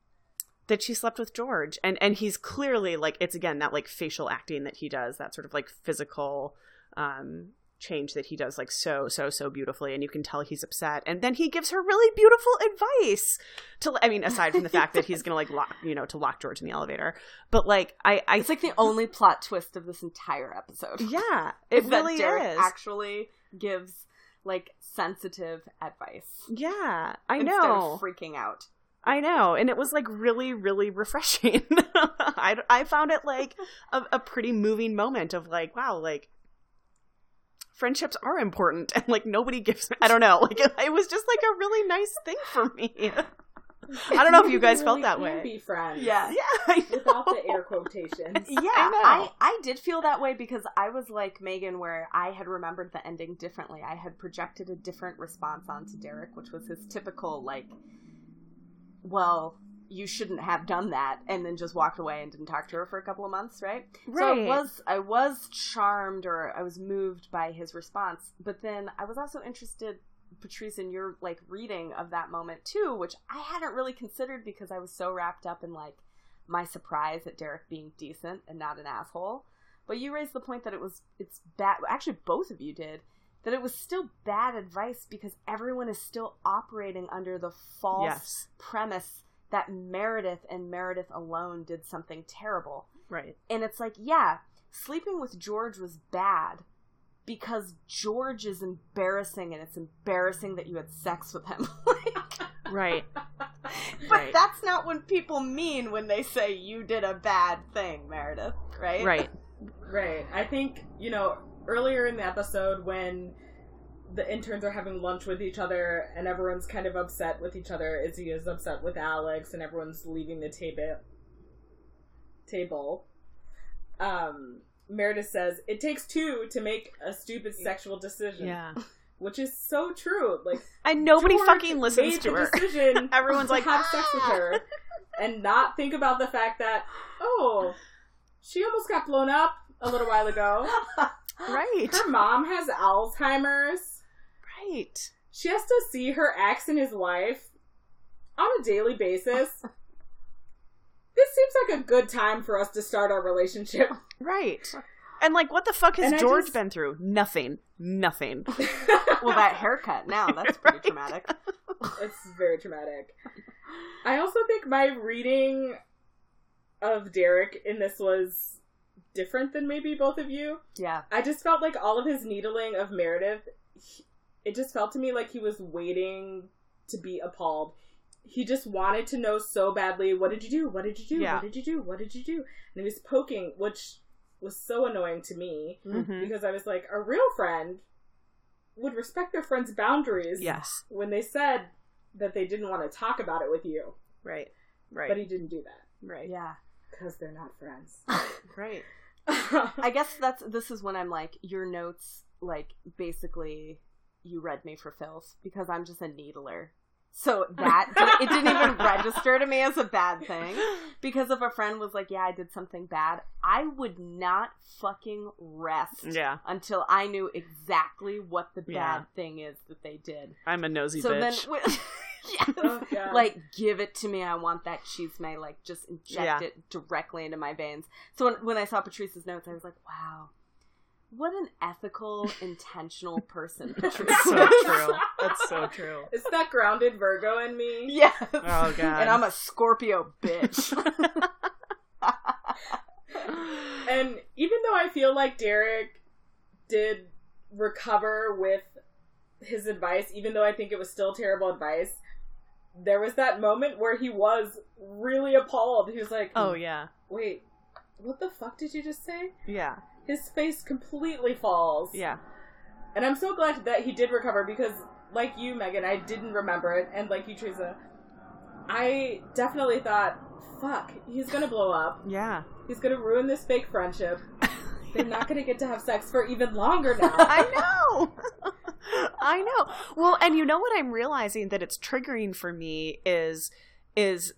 S3: that she slept with George and and he's clearly like it's again that like facial acting that he does, that sort of like physical um change that he does like so so so beautifully and you can tell he's upset and then he gives her really beautiful advice to i mean aside from the fact that he's gonna like lock you know to lock george in the elevator but like i i
S1: it's like the only plot twist of this entire episode.
S3: yeah [LAUGHS] it really is
S1: actually gives like sensitive advice.
S3: yeah i
S1: instead
S3: know
S1: of freaking out.
S3: I know, and it was like really, really refreshing. [LAUGHS] I, I found it like a, a pretty moving moment of like, wow, like friendships are important, and like nobody gives. I don't know, like it, it was just like a really nice thing for me. I don't know if you guys
S2: We
S3: felt that
S2: can
S3: way.
S2: Be friends.
S1: Yeah. [LAUGHS]
S3: Yeah, I
S2: Without the air quotations.
S1: Yeah,
S3: I
S1: I. I, did feel that way because I was like Megan, where I had remembered the ending differently. I had projected a different response onto Derek, which was his typical, like, well, you shouldn't have done that, and then just walked away and didn't talk to her for a couple of months, right?
S3: right.
S1: So it was, I was charmed or I was moved by his response, but then I was also interested. Patrice, in your like reading of that moment too, which I hadn't really considered because I was so wrapped up in like my surprise at Derek being decent and not an asshole. But you raised the point that it was it's bad. Actually, both of you did that. It was still bad advice because everyone is still operating under the false
S3: Yes.
S1: premise that Meredith and Meredith alone did something terrible.
S3: Right.
S1: And it's like, yeah, sleeping with George was bad because George is embarrassing and it's embarrassing that you had sex with him. [LAUGHS] like,
S3: Right. [LAUGHS]
S1: but
S3: Right.
S1: that's not what people mean when they say you did a bad thing, Meredith, right?
S3: Right.
S2: Right. I think, you know, earlier in the episode when the interns are having lunch with each other and everyone's kind of upset with each other, Izzie is upset with Alex and everyone's leaving the table table. Um Meredith says, It takes two to make a stupid sexual decision.
S3: Yeah. [LAUGHS]
S2: Which is so true. Like
S3: And nobody
S2: George
S3: fucking listens to
S2: the
S3: her.
S2: Decision [LAUGHS]
S3: Everyone's
S2: to
S3: like,
S2: have sex with
S3: "Ah."
S2: her and not think about the fact that, oh, she almost got blown up a little while ago. [LAUGHS]
S3: Right.
S2: Her mom has Alzheimer's.
S3: Right.
S2: She has to see her ex and his wife on a daily basis. [LAUGHS] This seems like a good time for us to start our relationship.
S3: Right. And like, what the fuck has
S2: And
S3: George
S2: just-
S3: been through? Nothing. Nothing. [LAUGHS]
S1: Well, that haircut now, that's pretty
S3: Right.
S1: traumatic.
S2: it's very traumatic. I also think my reading of Derek in this was different than maybe both of you.
S1: Yeah.
S2: I just felt like all of his needling of Meredith, he- it just felt to me like he was waiting to be appalled. He just wanted to know so badly, what did you do? What did you do?
S3: Yeah.
S2: What did you do? What did you do? And he was poking, which was so annoying to me
S3: Mhm.
S2: because I was like, a real friend would respect their friend's boundaries
S3: Yes.
S2: when they said that they didn't want to talk about it with you.
S3: Right. Right.
S2: But he didn't do that
S3: right.
S1: Yeah.
S2: because they're not friends. [LAUGHS]
S3: Right. [LAUGHS]
S1: I guess that's this is when I'm like, your notes, like, basically, you read me for filth because I'm just a needler. So [LAUGHS] that it didn't even register to me as a bad thing because if a friend was like, "Yeah, I did something bad," I would not fucking rest
S3: Yeah.
S1: until I knew exactly what the bad
S3: Yeah.
S1: thing is that they did.
S3: I'm a nosy
S1: so
S3: bitch.
S1: then, [LAUGHS] yes,
S2: Oh,
S1: like give it to me. I want that cheese may like just inject
S3: Yeah.
S1: it directly into my veins. So when when I saw Patrice's notes, I was like, wow, what an ethical, [LAUGHS] intentional person [LAUGHS]
S3: That's so true. That's so true.
S2: it's that grounded Virgo in me.
S1: Yes.
S3: Oh, God.
S1: And I'm a Scorpio bitch. [LAUGHS]
S2: And even though I feel like Derek did recover with his advice, even though I think it was still terrible advice, there was that moment where he was really appalled. He was like,
S3: Oh yeah.
S2: wait, what the fuck did you just say?
S3: Yeah.
S2: His face completely falls.
S3: Yeah.
S2: And I'm so glad that he did recover because, like you, Megan, I didn't remember it. And like you, Teresa, I definitely thought, fuck, he's gonna blow up. [LAUGHS]
S3: Yeah.
S2: He's gonna ruin this fake friendship. [LAUGHS] They're not gonna get to have sex for even longer [LAUGHS] now.
S3: I know. I know. Well, and you know what I'm realizing that it's triggering for me is is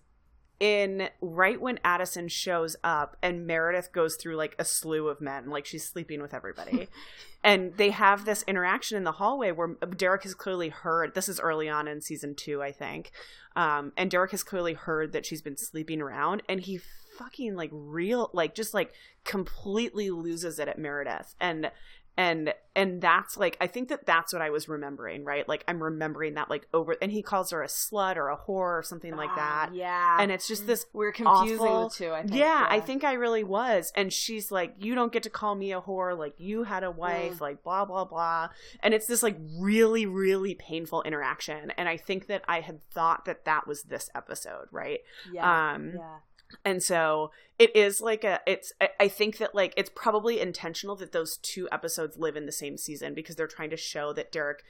S3: in right when Addison shows up and Meredith goes through like a slew of men, like she's sleeping with everybody. [LAUGHS] and they have this interaction in the hallway where Derek has clearly heard this is early on in season 2, I think. Um and Derek has clearly heard that she's been sleeping around and he fucking like real like just like completely loses it at Meredith. And and and that's like i think that that's what i was remembering right like i'm remembering that like over and he calls her a slut or a whore or something like that
S1: Ah, yeah.
S3: and it's just this
S1: we're confusing
S3: awful-
S1: the two. I think.
S3: yeah, I think I really was. And she's like, You don't get to call me a whore. Like, you had a wife,
S1: Mm.
S3: like, blah, blah, blah. And it's this, like, really, really painful interaction. And I think that I had thought that that was this episode, right?
S1: Yeah.
S3: Um,
S1: yeah.
S3: And so it is like a, it's, I, think that, like, it's probably intentional that those two episodes live in the same season because they're trying to show that Derek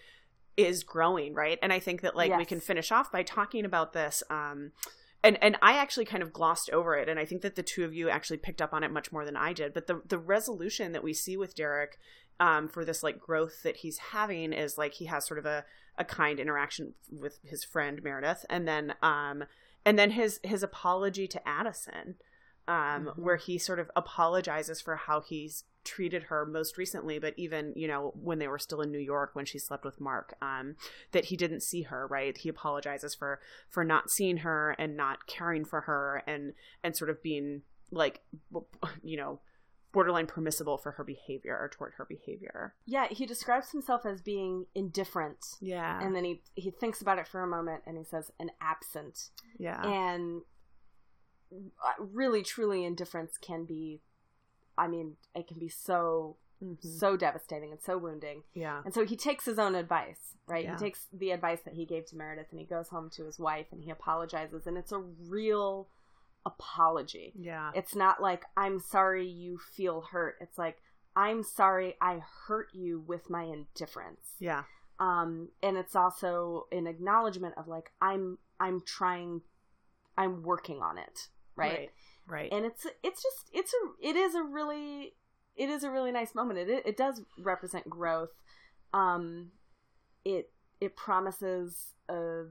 S3: is growing, right? And I think that, like, we can finish off by talking about this. Um, and and I actually kind of glossed over it, and I think that the two of you actually picked up on it much more than I did. But the the resolution that we see with Derek um, for this like growth that he's having is like he has sort of a a kind interaction with his friend Meredith, and then um and then his his apology to Addison, um,
S1: Mhm.
S3: where he sort of apologizes for how he's treated her most recently, but even you know when they were still in New York when she slept with Mark, um, that he didn't see her. Right, he apologizes for for not seeing her and not caring for her and and sort of being like you know borderline permissible for her behavior or toward her behavior.
S1: Yeah, he describes himself as being indifferent.
S3: Yeah.
S1: And then he he thinks about it for a moment and he says an absent.
S3: yeah.
S1: And uh, really truly indifference can be I mean, it can be so
S3: Mhm.
S1: so devastating and so wounding.
S3: yeah.
S1: And so he takes his own advice, right?
S3: Yeah.
S1: He takes the advice that he gave to Meredith and he goes home to his wife and he apologizes and it's a real apology.
S3: Yeah.
S1: It's not like I'm sorry you feel hurt. It's like I'm sorry I hurt you with my indifference.
S3: Yeah.
S1: Um and it's also an acknowledgement of like I'm I'm trying I'm working on it, right?
S3: Right. Right.
S1: And it's it's just it's a it is a really it is a really nice moment. It it does represent growth. Um it it promises a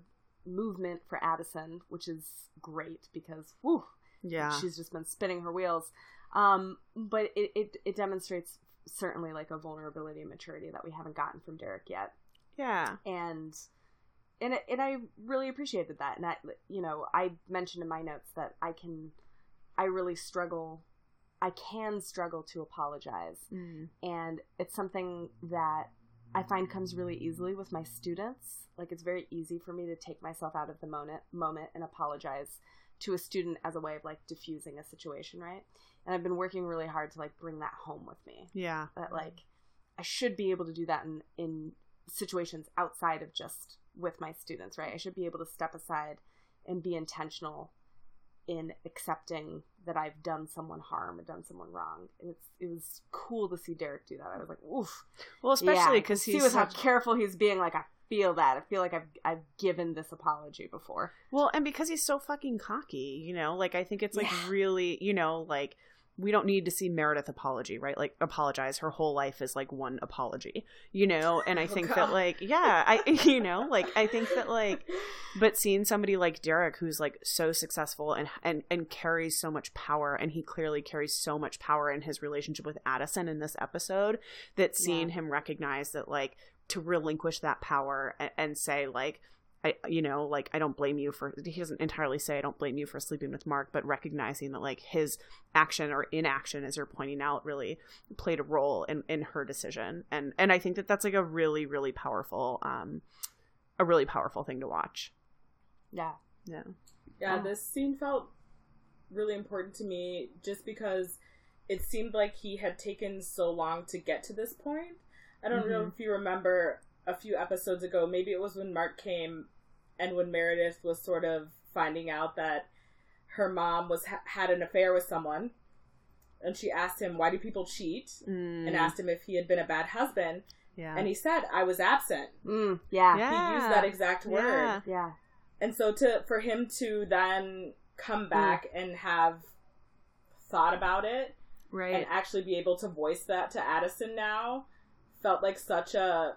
S1: movement for Addison, which is great because whew,
S3: yeah.
S1: she's just been spinning her wheels. Um, but it, it it demonstrates certainly like a vulnerability and maturity that we haven't gotten from Derek yet,
S3: yeah.
S1: and and it, and I really appreciated that. And I you know I mentioned in my notes that I can I really struggle. I can struggle to apologize,
S3: Mm.
S1: and it's something that I find comes really easily with my students. Like it's very easy for me to take myself out of the moment moment and apologize to a student as a way of like diffusing a situation, right? And I've been working really hard to like bring that home with me.
S3: Yeah.
S1: That like I should be able to do that in in situations outside of just with my students, right? I should be able to step aside and be intentional in accepting that I've done someone harm or done someone wrong. And it's it was cool to see Derek do that. I was like, oof.
S3: Well, especially because
S1: see
S3: he's
S1: with
S3: such,
S1: how careful he's being. Like I feel that. I feel like I've I've given this apology before.
S3: well, and because he's so fucking cocky, you know. Like I think it's like
S1: Yeah.
S3: really, you know, like we don't need to see Meredith apology, right? Like apologize. Her whole life is like one apology, you know. And I
S2: Oh,
S3: think
S2: God.
S3: that like yeah, I [LAUGHS] you know like I think that like but seeing somebody like Derek who's like so successful and and and carries so much power and he clearly carries so much power in his relationship with Addison in this episode that seeing
S1: Yeah.
S3: him recognize that like to relinquish that power and, and say like I you know like I don't blame you for he doesn't entirely say I don't blame you for sleeping with Mark but recognizing that like his action or inaction as you're pointing out really played a role in in her decision and and I think that that's like a really really powerful um a really powerful thing to watch
S1: Yeah.
S3: yeah
S2: Yeah,
S1: Oh.
S2: this scene felt really important to me just because it seemed like he had taken so long to get to this point. I don't know
S3: Mhm.
S2: if you remember a few episodes ago, maybe it was when Mark came and when Meredith was sort of finding out that her mom was ha- had an affair with someone and she asked him why do people cheat
S3: Mm,
S2: and asked him if he had been a bad husband
S3: yeah
S2: and he said I was absent.
S1: Mm, yeah.
S3: Yeah.
S2: He used that exact word
S3: Yeah.
S1: Yeah.
S2: and so to for him to then come back and have thought about it
S3: right
S2: and actually be able to voice that to Addison now felt like such a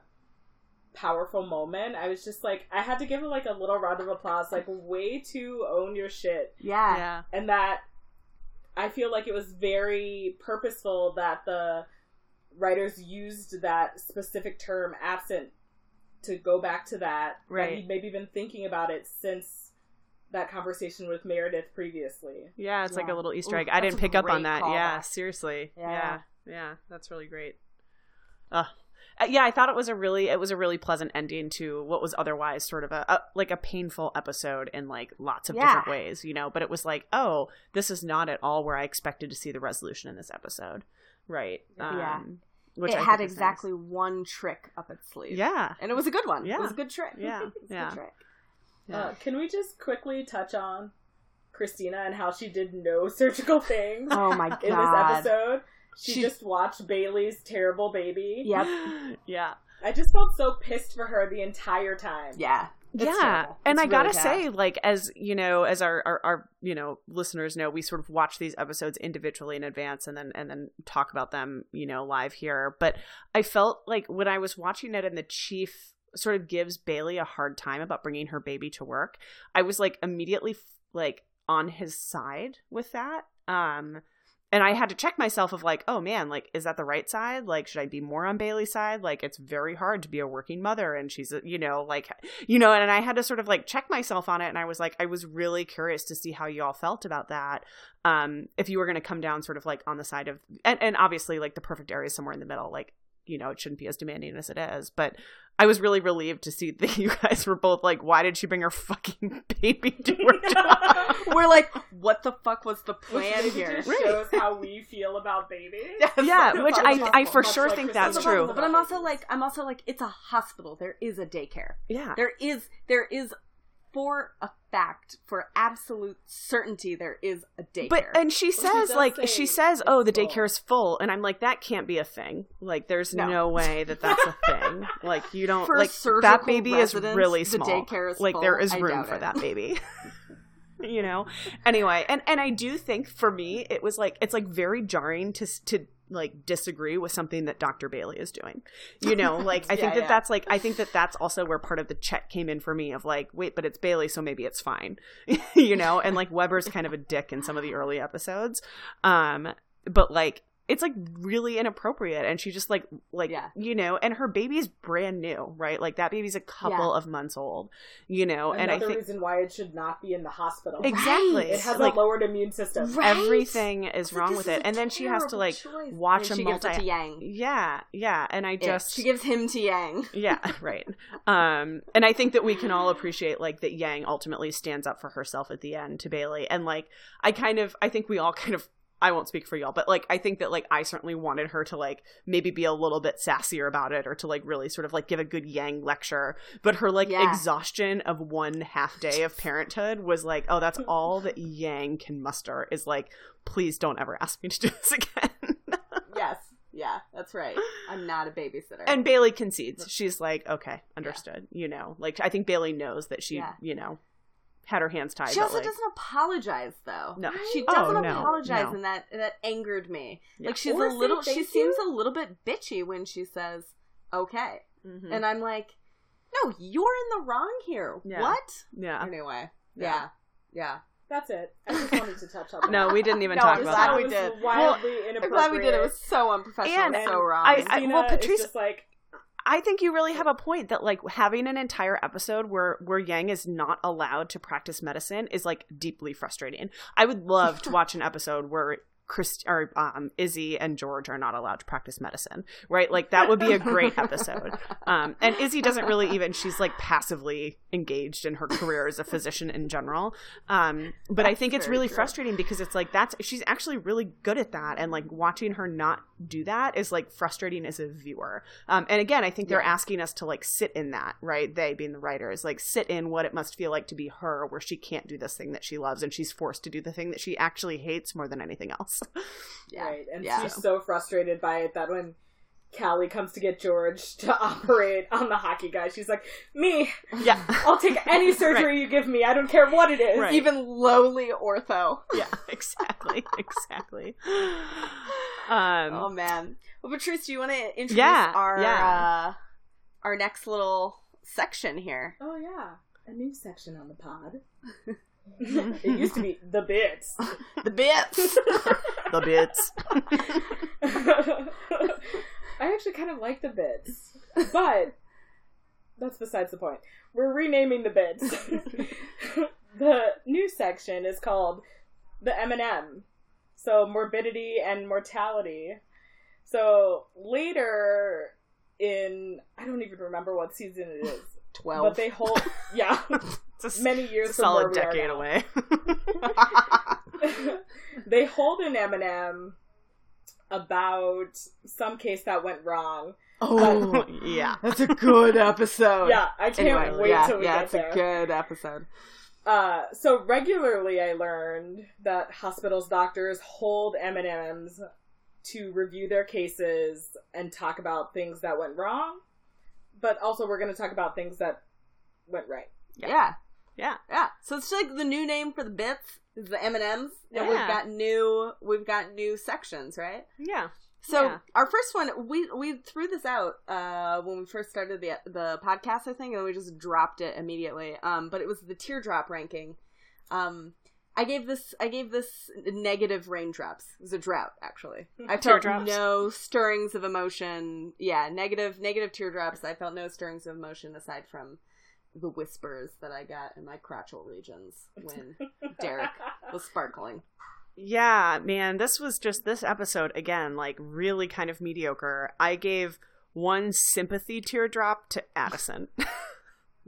S2: powerful moment. I was just like I had to give him like a little round of applause, like way to own your shit.
S1: Yeah.
S3: yeah
S2: And that I feel like it was very purposeful that the writers used that specific term absent to go back to that. that
S3: Right.
S2: he'd maybe been thinking about it since that conversation with Meredith previously.
S3: Yeah, it's like a little Easter
S1: Ooh,
S3: egg. I didn't pick up on
S1: great
S3: that. Yeah,
S1: callback.
S3: seriously.
S1: Yeah.
S3: Yeah. yeah, that's really great. Uh, yeah, I thought it was a really it was a really pleasant ending to what was otherwise sort of a, a like a painful episode in like lots of
S1: Yeah.
S3: different ways, you know. But it was like, oh, this is not at all where I expected to see the resolution in this episode, right?
S1: Yeah.
S3: Um, which
S1: it
S3: I
S1: had
S3: think is nice.
S1: exactly one trick up its sleeve.
S3: Yeah,
S1: And it was a good one. Yeah, It
S3: Yeah.
S1: was a good trick.
S3: Yeah. [LAUGHS]
S1: It was a
S3: Yeah.
S1: good trick.
S3: yeah.
S2: Uh, can we just quickly touch on Cristina and how she did no [LAUGHS] surgical things
S1: Oh my god.
S2: in this episode? She,
S1: She-
S2: just watched Bailey's terrible baby.
S1: Yep. [GASPS]
S3: yeah.
S2: I just felt so pissed for her the entire time.
S1: Yeah. It's
S3: yeah and
S1: It's
S3: i gotta
S1: bad.
S3: say like as you know as our, our our you know listeners know we sort of watch these episodes individually in advance and then and then talk about them you know live here but i felt like when i was watching it and the chief sort of gives bailey a hard time about bringing her baby to work i was like immediately like on his side with that um and I had to check myself of like, oh man, like is that the right side? Like should I be more on Bailey's side? Like it's very hard to be a working mother and she's you know, like you know, and I had to sort of like check myself on it and I was like I was really curious to see how you all felt about that. Um if you were going to come down sort of like on the side of and and obviously like the perfect area is somewhere in the middle. Like you know, it shouldn't be as demanding as it is, but I was really relieved to see that [LAUGHS] you guys were both like, why did she bring her fucking [LAUGHS] baby to her [LAUGHS] job?
S1: We're like, what the fuck was the plan
S2: maybe
S1: here?
S2: just shows how we feel about babies.
S3: yeah, which I I for sure
S2: like
S3: think that's
S2: Rossi.
S3: true.
S1: But I'm also like, I'm also like, it's a hospital. There is a daycare.
S3: Yeah.
S1: There is, there is, for a fact, for absolute certainty, there is a daycare.
S3: But and she
S2: Well,
S3: says
S2: does
S3: like she says, "Oh, the daycare is full," and I'm like, "That can't be a thing. Like, there's
S1: No.
S3: no, way that that's a thing. [LAUGHS] Like, you don't
S1: For
S3: like that baby is really
S1: the daycare is
S3: like, there
S1: full.
S3: is
S1: I
S3: room for
S1: it.
S3: that baby." [LAUGHS] [LAUGHS] you know. Anyway, and and I do think for me, it was like it's like very jarring to to like disagree with something that Dr. Bailey is doing. You know, [LAUGHS] like I think that
S1: yeah.
S3: that's like I think that that's also where part of the check came in for me of like, wait, but it's Bailey, so maybe it's fine. [LAUGHS] you know, and like Weber's kind of a dick in some of the early episodes. Um but like it's like really inappropriate and she just like like
S1: Yeah.
S3: you know and her baby's brand new right like that baby's a couple
S1: Yeah.
S3: of months old you know
S2: Another
S3: and i think
S2: reason why it should not be in the hospital.
S3: exactly
S2: It has
S3: like
S2: a lowered immune system.
S1: Right?
S3: everything is wrong with
S1: is
S3: it and then she has to like
S1: choice.
S3: watch
S1: and
S3: a
S1: she gives it
S3: multi
S1: to Yang.
S3: yeah yeah and i
S1: Yeah,
S3: just
S1: she gives him to Yang.
S3: yeah [LAUGHS] right um and i think that we can all appreciate like that yang ultimately stands up for herself at the end to bailey and like i kind of i think we all kind of I won't speak for y'all, but like I think that like I certainly wanted her to like maybe be a little bit sassier about it or to like really sort of like give a good Yang lecture. But her like
S1: Yeah.
S3: exhaustion of one half day of [LAUGHS] parenthood was like, oh, that's all that Yang can muster is like, please don't ever ask me to do this again. [LAUGHS]
S1: yes. Yeah, that's right. I'm not a babysitter.
S3: and Bailey concedes. She's like, okay, understood. You know, like I think Bailey knows that she,
S1: Yeah.
S3: you know, had her hands tied.
S1: she also
S3: like,
S1: doesn't apologize though.
S3: No.
S1: She
S3: Oh,
S1: doesn't
S3: no,
S1: apologize
S3: no.
S1: and that that angered me.
S3: Yeah.
S1: Like she's
S2: Or
S1: a little she
S2: thank
S1: seems
S2: you.
S1: a little bit bitchy when she says, "Okay."
S3: Mhm.
S1: And I'm like, "No, you're in the wrong here."
S3: Yeah.
S1: What?
S3: yeah.
S1: Anyway.
S3: Yeah.
S1: Yeah. Yeah.
S2: That's it. I just wanted to touch on [LAUGHS] that.
S3: No, we didn't even
S1: No,
S3: talk
S1: I'm
S3: about
S1: glad
S3: that.
S1: we did.
S2: Wildly
S1: I'm
S2: inappropriate.
S1: glad we did. It was so unprofessional
S3: And-
S1: and so wrong.
S3: I- I-
S2: Cristina
S3: well,
S2: is
S3: Patrice-
S2: just like
S3: I think you really have a point that like having an entire episode where where Yang is not allowed to practice medicine is like deeply frustrating. I would love to [LAUGHS] watch an episode where Chris or um, Izzie and George are not allowed to practice medicine, right? Like that would be a great episode. Um, and Izzie doesn't really even she's like passively engaged in her career as a physician in general. Um, but I think it's really
S1: true.
S3: frustrating because it's like that's she's actually really good at that, and like watching her not do that is like frustrating as a viewer. Um, and again, I think they're
S1: Yeah.
S3: asking us to like sit in that, right? They being the writers, like sit in what it must feel like to be her, where she can't do this thing that she loves, and she's forced to do the thing that she actually hates more than anything else. [LAUGHS]
S1: yeah.
S2: right, and
S1: Yeah.
S2: she's so frustrated by it that when Callie comes to get George [LAUGHS] to operate on the hockey guy, she's like, "Me,
S3: yeah,
S2: I'll take any [LAUGHS] surgery you give me. I don't care what it is."
S3: Right.
S1: Even lowly ortho.
S3: yeah, exactly, exactly. Um,
S1: Oh man. Well, Patrice, do you want to introduce
S3: Yeah,
S1: our
S3: yeah.
S1: uh, our next little section here?
S2: Oh yeah, a new section on the pod. [LAUGHS] it used to be the bits. [LAUGHS]
S1: The bits. [LAUGHS]
S3: the bits.
S2: I actually kind of like the bits, but that's besides the point. We're renaming the bits. the new section is called the M&M. So morbidity and mortality. So later in I don't even remember what season it is,
S1: Twelve.
S2: but they hold yeah
S3: It's a,
S2: many years
S3: it's a solid decade away. [LAUGHS] [LAUGHS]
S2: they hold an M&M about some case that went wrong.
S1: oh, [LAUGHS]
S3: yeah.
S1: that's a good episode.
S2: Yeah, I can't
S1: Anyway,
S2: wait
S1: yeah,
S2: till we
S1: yeah,
S2: get
S1: it's
S2: there.
S1: a good episode.
S2: Uh, so regularly, I learned that hospitals' doctors hold M and M's to review their cases and talk about things that went wrong, but also we're going to talk about things that went right.
S1: Yeah.
S3: Yeah.
S1: Yeah, yeah. So it's like the new name for the bits is the M and M's, Yeah. we've got new we've got new sections, right?
S3: Yeah.
S1: So
S3: Yeah.
S1: our first one, we we threw this out uh, when we first started the the podcast, I think, and we just dropped it immediately. Um, but it was the teardrop ranking. Um, I gave this I gave this negative raindrops. It was a drought, actually. I felt
S3: Teardrops?
S1: no stirrings of emotion. Yeah, negative negative teardrops. I felt no stirrings of emotion aside from the whispers that I got in my crotchal regions when Derek was sparkling.
S3: Yeah, man, this was just this episode again, like really kind of mediocre. I gave one sympathy teardrop to Addison. [LAUGHS]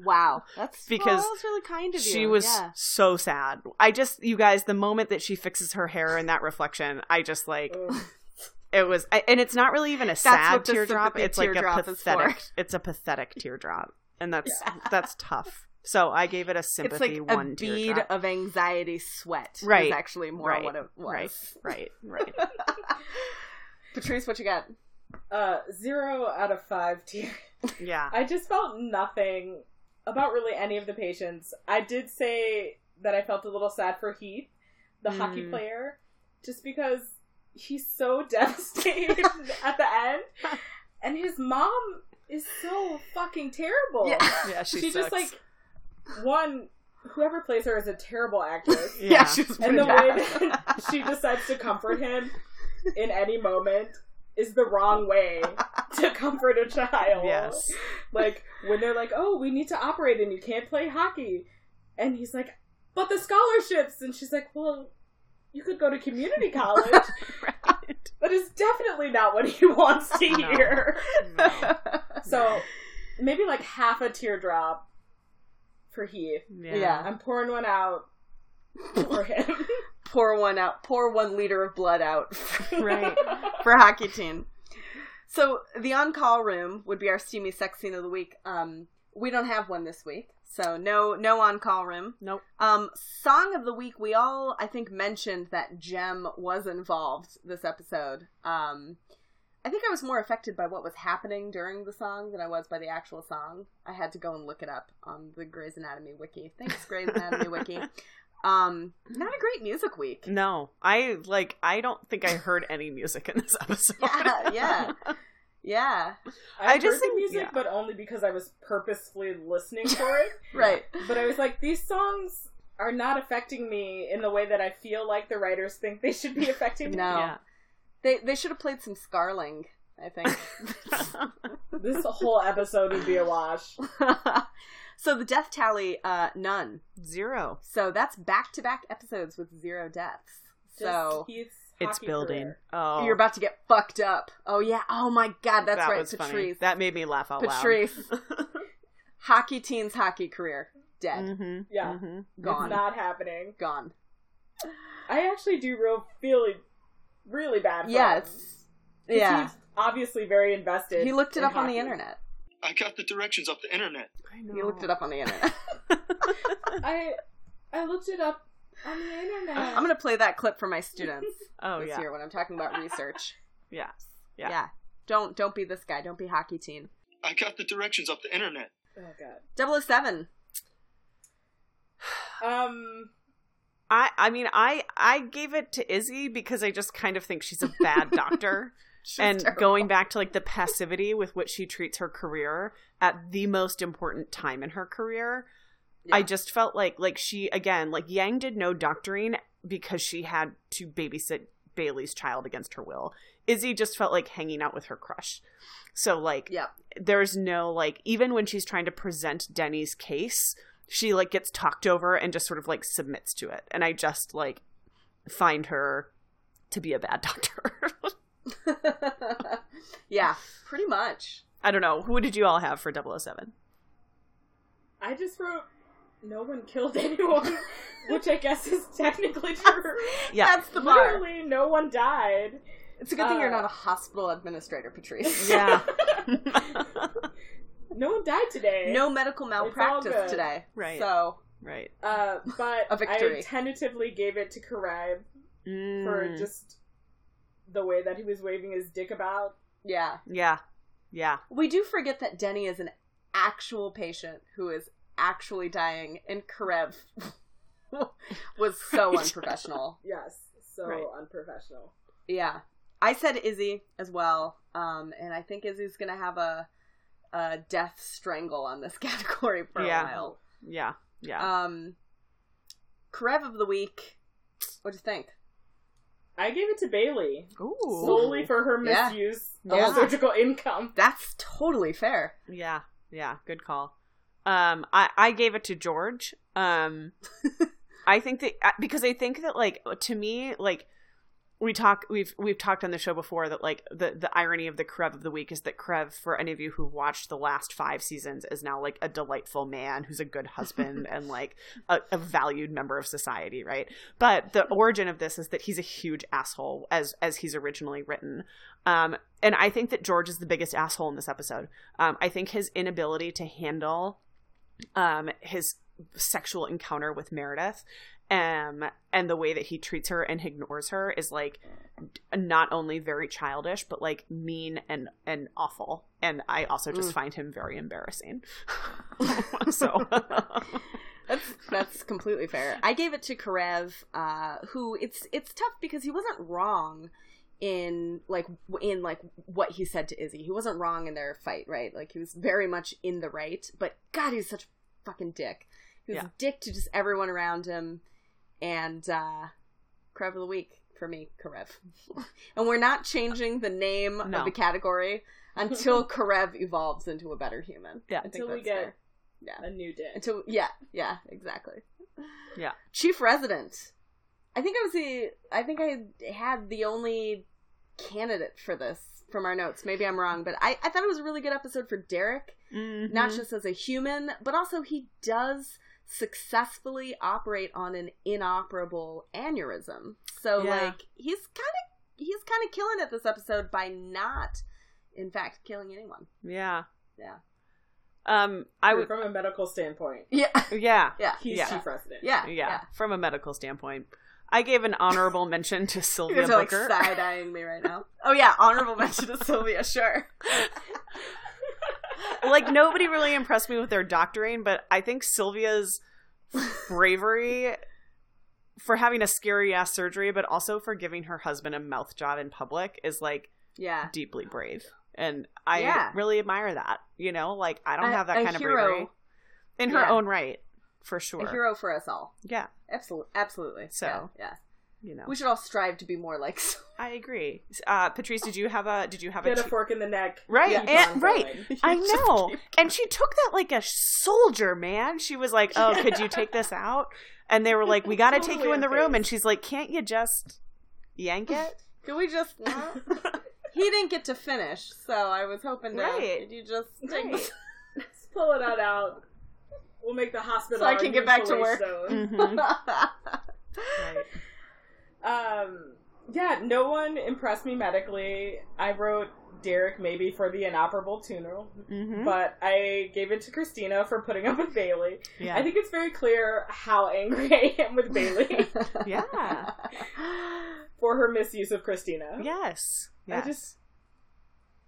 S1: Wow, that's
S3: Because
S1: well, that was really kind of you.
S3: she was
S1: yeah.
S3: so sad. I just, you guys, the moment that she fixes her hair in that reflection, I just like it was, I, and it's not really even a sad teardrop. It's like a pathetic. It's a pathetic teardrop, and that's [LAUGHS] that's tough. So I gave it a
S1: it's
S3: sympathy
S1: like a
S3: one
S1: bead
S3: teardrop.
S1: of anxiety sweat.
S3: Right.
S1: is actually more
S3: right,
S1: what it was.
S3: right, [LAUGHS] right, right. [LAUGHS]
S1: Patrice, what you got?
S2: Uh, zero out of five tier.
S3: Yeah.
S2: I just felt nothing about really any of the patients. I did say that I felt a little sad for Heath, the hockey
S3: Mm.
S2: player, just because he's so devastated at the end, and his mom is so fucking [LAUGHS] terrible.
S1: Yeah.
S3: Yeah, she,
S2: she just like one. Whoever plays her is a terrible actress. [LAUGHS]
S3: Yeah.
S1: she was
S2: and the
S1: pretty
S2: way
S1: bad.
S2: that [LAUGHS] she decides to comfort him in any moment is the wrong way to comfort a child.
S3: Yes.
S2: Like when they're like, "Oh, we need to operate and you can't play hockey." And he's like, "But the scholarships." And she's like, "Well, you could go to community college."
S3: right. [LAUGHS]
S2: that is definitely not what he [LAUGHS] wants to
S3: No.
S2: hear.
S3: No. [LAUGHS]
S2: So, maybe like half a teardrop for Heath.
S3: Yeah.
S1: Yeah.
S2: I'm pouring one out for him.
S1: pour one out. Pour one liter of blood out.
S3: Right.
S1: for hockey team. So the on-call room would be our steamy sex scene of the week. Um, we don't have one this week, so no no on-call room.
S3: Nope.
S1: Um, song of the week. We all I think mentioned that Jem was involved this episode. Um, I think I was more affected by what was happening during the song than I was by the actual song. I had to go and look it up on the Grey's Anatomy wiki. Thanks, Grey's Anatomy [LAUGHS] wiki. Um, not a great music week.
S3: No, I like. I don't think I heard any music in this episode.
S1: Yeah, yeah. [LAUGHS] Yeah,
S2: I,
S3: I
S2: just
S3: just
S2: heard
S3: think-
S2: the music,
S3: yeah.
S2: but only because I was purposefully listening for it. [LAUGHS]
S1: right.
S2: But I was like, these songs are not affecting me in the way that I feel like the writers think they should be affecting me.
S1: No.
S3: Yeah.
S1: They they should have played some Scarling, I think. [LAUGHS]
S2: This whole episode would be a wash. [LAUGHS]
S1: so the death tally, uh, none.
S3: Zero.
S1: So that's back to back episodes with zero deaths.
S2: Just
S1: So
S2: Keith's
S3: It's building.
S2: career.
S3: Oh,
S1: you're about to get fucked up. Oh yeah. Oh my god, that's
S3: that
S1: right.
S3: was funny.
S1: Patrice.
S3: That made me laugh out loud.
S1: Patrice. [LAUGHS] hockey teens hockey career. Dead.
S3: loud. hmm
S2: Yeah.
S3: hmm
S1: Gone.
S2: It's not happening.
S1: Gone.
S2: I actually do real feel really bad. For
S1: Yeah,
S2: him.
S1: yeah.
S2: He's obviously very invested.
S1: He looked it
S2: in
S1: up on the internet.
S4: I got the directions off the internet.
S3: I know.
S1: He looked it up on the internet. [LAUGHS]
S2: I I looked it up on the internet.
S1: I'm gonna play that clip for my students [LAUGHS]
S3: Oh
S1: this
S3: yeah.
S1: year when I'm talking about research. [LAUGHS]
S3: yes.
S1: Yeah.
S3: Yeah.
S1: Don't don't be this guy. Don't be hockey teen.
S4: I got the directions off the internet.
S2: oh god.
S1: 007. [SIGHS]
S2: Um.
S3: I I mean I I gave it to Izzie because I just kind of think she's a bad [LAUGHS] doctor.
S1: She's
S3: and
S1: terrible.
S3: going back to like the passivity with which she treats her career at the most important time in her career i just felt like like she again like yang did no doctoring because she had to babysit bailey's child against her will izzie just felt like hanging out with her crush so like
S1: Yeah.
S3: there's no like even when she's trying to present denny's case she like gets talked over and just sort of like submits to it and i just like find her to be a bad [LAUGHS] doctor [LAUGHS]
S1: yeah, pretty much.
S3: I don't know. Who did you all have for 007?
S2: I just wrote no one killed [LAUGHS] anyone, which I guess is technically true. [LAUGHS]
S3: Yeah.
S1: That's the bar.
S2: Literally, no one died.
S1: It's a good thing you're
S2: Uh,
S1: not a hospital administrator, Patrice. [LAUGHS]
S3: Yeah.
S2: No one died today.
S1: no medical malpractice today.
S3: Right.
S1: So,
S3: right.
S2: Uh, but
S1: A victory.
S2: I tentatively gave it to Karev
S3: Mm.
S2: for just the way that he was waving his dick about.
S1: yeah.
S3: Yeah. Yeah.
S1: We do forget that Denny is an actual patient who is actually dying, and Karev [LAUGHS] was so unprofessional. [LAUGHS]
S2: Yes, so
S3: Right.
S2: unprofessional.
S1: Yeah. I said Izzie as well, um, and I think Izzie's gonna have a, a death strangle on this [LAUGHS] category for
S3: Yeah.
S1: a while.
S3: Yeah. Yeah.
S1: Um, Karev of the week. What'd you think?
S2: I gave it to Bailey
S3: Ooh.
S2: solely for her misuse
S3: Yeah.
S2: of surgical income.
S1: That's totally fair.
S3: Yeah, yeah, good call. Um, I I gave it to George. Um, [LAUGHS] I think that uh, because I think that like to me like we talk we've we've talked on the show before that like the the irony of the Karev of the week is that Karev for any of you who watched the last five seasons is now like a delightful man who's a good husband and [LAUGHS] like a, a valued member of society, right? But the origin of this is that he's a huge asshole as as he's originally written. Um, and I think that George is the biggest asshole in this episode. Um, I think his inability to handle um, his sexual encounter with Meredith um, and the way that he treats her and ignores her is like not only very childish but like mean and and awful and i also just
S1: Mm.
S3: find him very embarrassing [LAUGHS] so
S1: That's that's completely fair. I gave it to Karev, uh, who it's it's tough because he wasn't wrong in like in like what he said to Izzie. He wasn't wrong in their fight, right? Like he was very much in the right. But God, he's such a fucking dick. He was
S3: Yeah.
S1: a dick to just everyone around him. And uh Karev of the week for me, Karev. [LAUGHS] and we're not changing the name
S3: No.
S1: of the category until [LAUGHS] Karev evolves into a better human.
S3: Yeah.
S2: Until we get
S1: fair. Yeah.
S2: a new dick.
S1: Until yeah, yeah, exactly.
S3: Yeah.
S1: Chief resident. I think I was the I think I had the only candidate for this from our notes. Maybe I'm wrong, but I, I thought it was a really good episode for Derek.
S3: Mhm.
S1: Not just as a human, but also he does successfully operate on an inoperable aneurysm. So
S3: Yeah.
S1: like he's kind of he's kind of killing it this episode by not in fact killing anyone.
S3: yeah
S1: Yeah.
S3: um i would
S2: from a medical standpoint.
S1: Yeah.
S3: yeah
S1: Yeah.
S2: He's
S3: Yeah.
S2: chief resident.
S1: Yeah.
S3: yeah from a medical standpoint i gave an honorable mention to sylvia
S1: guys are like
S3: booker
S1: side eyeing me right now. Oh yeah, honorable mention to Sylvia, sure.
S3: like nobody really impressed me with their doctoring, but I think Sylvia's bravery for having a scary ass surgery, but also for giving her husband a mouth job in public is like
S1: Yeah.
S3: deeply brave. And I
S1: Yeah.
S3: really admire that. You know, like I don't have that
S1: a
S3: kind of bravery. In her
S1: Yeah.
S3: own right, for sure.
S1: A hero for us all.
S3: Yeah.
S1: Absolutely. Absolutely.
S3: So.
S1: yeah, yeah.
S3: You know.
S1: We should all strive to be more like [LAUGHS]
S3: I agree. Uh Patrice, did you have a did you have
S2: Get
S3: a
S2: a fork in the neck.
S3: Right,
S2: keep
S3: and- right. [LAUGHS] I know. And she took that like a soldier, man. She was like, "Oh, could you take this out?" And they were like, "We got to take you in the
S2: Totally
S3: room." And she's like, "Can't you just yank it?" [LAUGHS]
S1: Can we just He didn't get to finish, so I was hoping to
S3: Right.
S1: Could you just
S2: Right. Pull it out out. We'll make the hospital.
S1: So I can get back to work.
S2: zone.
S3: Mhm. [LAUGHS] Right.
S2: Um, yeah, no one impressed me medically. I wrote Derek maybe for the inoperable tuner,
S3: Mhm.
S2: but I gave it to Cristina for putting up with Bailey.
S3: Yeah.
S2: I think it's very clear how angry [LAUGHS] I am with Bailey [LAUGHS]
S3: Yeah.
S2: for her misuse of Cristina.
S3: Yes.
S2: I just-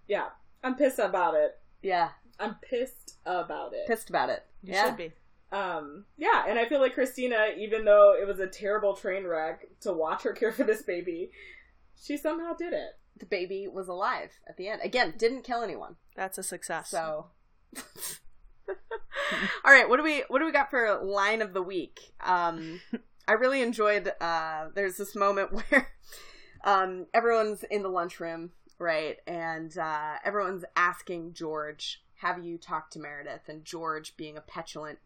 S2: Yeah, I'm pissed about it.
S1: yeah.
S2: I'm pissed about it.
S1: Pissed about it.
S3: you
S1: yeah.
S3: should be.
S2: Um, yeah, and I feel like Cristina, even though it was a terrible train wreck to watch her care for this baby, she somehow did it.
S1: The baby was alive at the end. Again, didn't kill anyone.
S3: That's a success.
S1: So [LAUGHS] All right, what do we what do we got for line of the week? Um [LAUGHS] I really enjoyed uh there's this moment [LAUGHS] where um everyone's in the lunchroom, right? And uh everyone's asking George, "Have you talked to Meredith?" And George being a petulant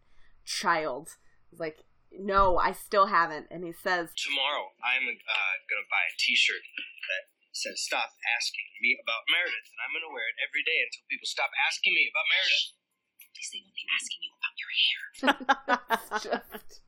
S1: child is like, "No, I still haven't." And he says,
S8: Tomorrow, I'm uh, gonna buy a T-shirt that says "Stop asking me about Meredith," and I'm gonna wear it every day until people stop asking me about Meredith.
S6: Please, they won't be asking you about your hair. [LAUGHS]
S1: just
S3: That's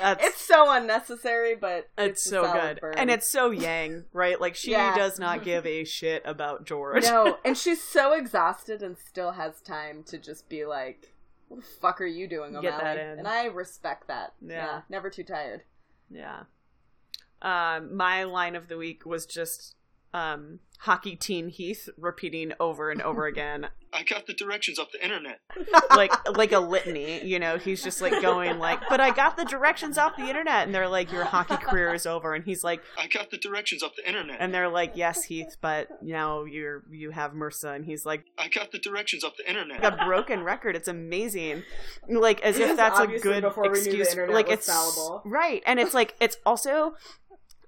S1: It's so unnecessary, but
S3: it's
S1: a
S3: so good.
S1: burn.
S3: And it's so Yang, right? Like she
S1: Yeah.
S3: does not give [LAUGHS] a shit about George.
S1: No, [LAUGHS] and she's so exhausted and still has time to just be like, "What the fuck are you doing, O'Malley?"
S3: Get that in.
S1: And I respect that.
S3: Yeah.
S1: never too tired.
S3: Yeah. Um, my line of the week was just um, hockey teen Heath repeating over and over [LAUGHS] again.
S8: I got the directions off the internet. [LAUGHS]
S3: like like a litany, you know. He's just like going like, "But I got the directions off the internet," and they're like, "Your hockey [LAUGHS] career is over," and he's like,
S8: I got the directions off the internet.
S3: and they're like, "Yes, Heath, but now you're you have MRSA," and he's like,
S8: I got the directions off the internet.
S3: a broken record. It's amazing, like as
S2: It
S3: if that's a good
S2: before we knew the
S3: excuse.
S2: internet
S3: like it's
S2: fallible.
S3: right, and it's like it's also.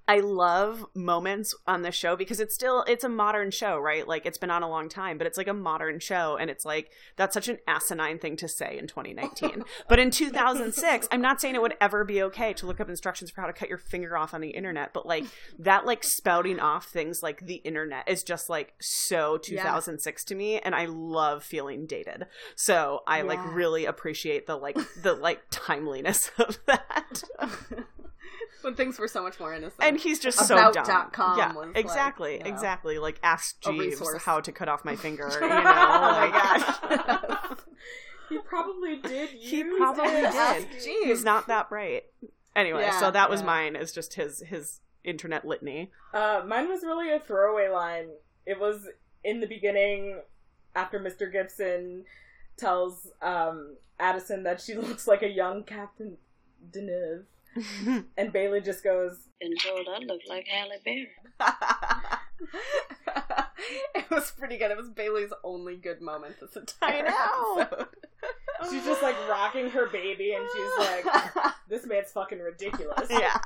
S3: I love moments on the show because it's still it's a modern show, right? Like it's been on a long time, but it's like a modern show and it's like that's such an asinine thing to say in 2019. [LAUGHS] but in 2006, I'm not saying it would ever be okay to look up instructions for how to cut your finger off on the internet, but like [LAUGHS] that like spouting off things like the internet is just like so 2006 to me and I love feeling dated. So, I like really appreciate the like the like timeliness [LAUGHS] of that.
S1: when things were so much more innocent.
S3: And he's just so dumb.
S1: dot com
S3: yeah,
S1: was, like,
S3: exactly,
S1: you know,
S3: exactly. Like ask Jeeves how to cut off my finger. [LAUGHS] You know,
S1: oh my gosh.
S2: He probably did.
S3: he probably
S2: it.
S3: did.
S1: Jeeves.
S3: He's not that bright. Anyway,
S1: Yeah,
S3: so that was
S2: yeah.
S3: mine. Is just his his internet litany.
S2: Uh, mine was really a throwaway line. It was in the beginning after Mr. Gibson tells um, Addison that she [LAUGHS] looks like a young Catherine Deneuve. [LAUGHS] and Bailey just goes,
S9: Been told I look like Halle Berry. [LAUGHS]
S1: it was pretty good. It was Bailey's only good moment this entire episode. [LAUGHS]
S2: she's just like rocking her baby, and she's like, this man's fucking ridiculous.
S3: yeah.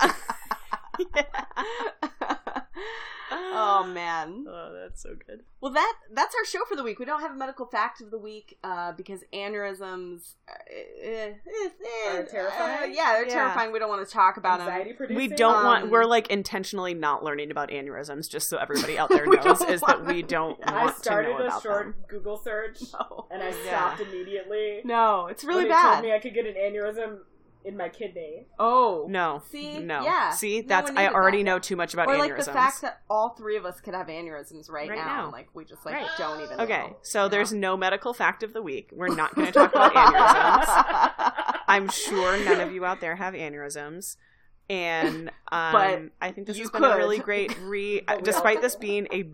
S1: Oh [LAUGHS] man.
S3: Oh, that's so good.
S1: Well, that that's our show for the week. We don't have a medical fact of the week uh, because aneurysms uh, eh, eh, eh,
S2: Are terrifying?
S1: uh, yeah, they're
S3: Yeah.
S1: terrifying. We don't want to talk about
S2: Anxiety
S1: them.
S2: producing.
S3: We don't want.
S1: Um,
S3: We're like intentionally not learning about aneurysms, just so everybody out [LAUGHS] there knows, is that we don't
S2: I
S3: want to
S2: started
S3: know
S2: a
S3: about
S2: short
S3: them.
S2: Google search, [LAUGHS]
S1: No.
S2: and I
S3: Yeah.
S2: stopped immediately.
S1: No, it's really
S2: when
S1: bad.
S2: told me I could get an aneurysm in my kidney.
S1: oh,
S3: No,
S1: See?
S3: no,
S1: Yeah.
S3: See, that's
S1: one
S3: I already
S1: that.
S3: know too much about
S1: or
S3: aneurysms.
S1: like the fact that all three of us could have aneurysms right,
S3: Right
S1: now.
S3: now.
S1: Like we just like
S3: Right.
S1: don't even.
S3: Okay,
S1: know,
S3: so there's
S1: know?
S3: no medical fact of the week. We're not going [LAUGHS] to talk about [LAUGHS] aneurysms. I'm sure none of you out there have aneurysms. And [LAUGHS] um,
S1: But
S3: I think this
S1: you
S3: has been a really great re. Despite this being a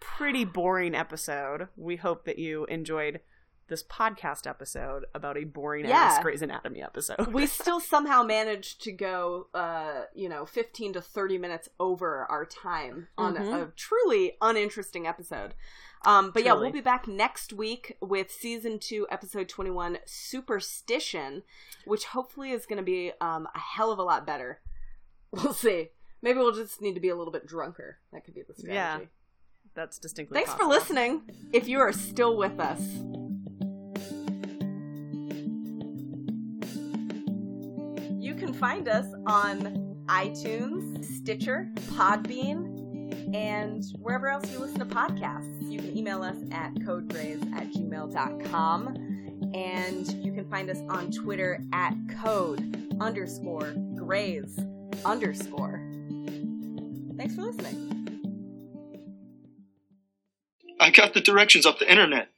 S3: pretty boring episode, we hope that you enjoyed this podcast episode about a boring ass
S1: Yeah.
S3: Grey's Anatomy episode.
S1: we [LAUGHS] still somehow managed to go, uh, you know, 15 to 30 minutes over our time on
S3: Mhm.
S1: a truly uninteresting episode. Um, but yeah, we'll be back next week with season two, episode 21, Superstition, which hopefully is going to be um, a hell of a lot better. [LAUGHS] We'll see. Maybe we'll just need to be a little bit drunker. That could be the strategy.
S3: Yeah. That's distinctly.
S1: Thanks for listening. If you are still with us, find us on iTunes, Stitcher, Podbean, and wherever else you listen to podcasts. You can email us at codegrays at gmail.com. And you can find us on Twitter at code underscore grays underscore. Thanks for listening.
S8: I got the directions off the internet.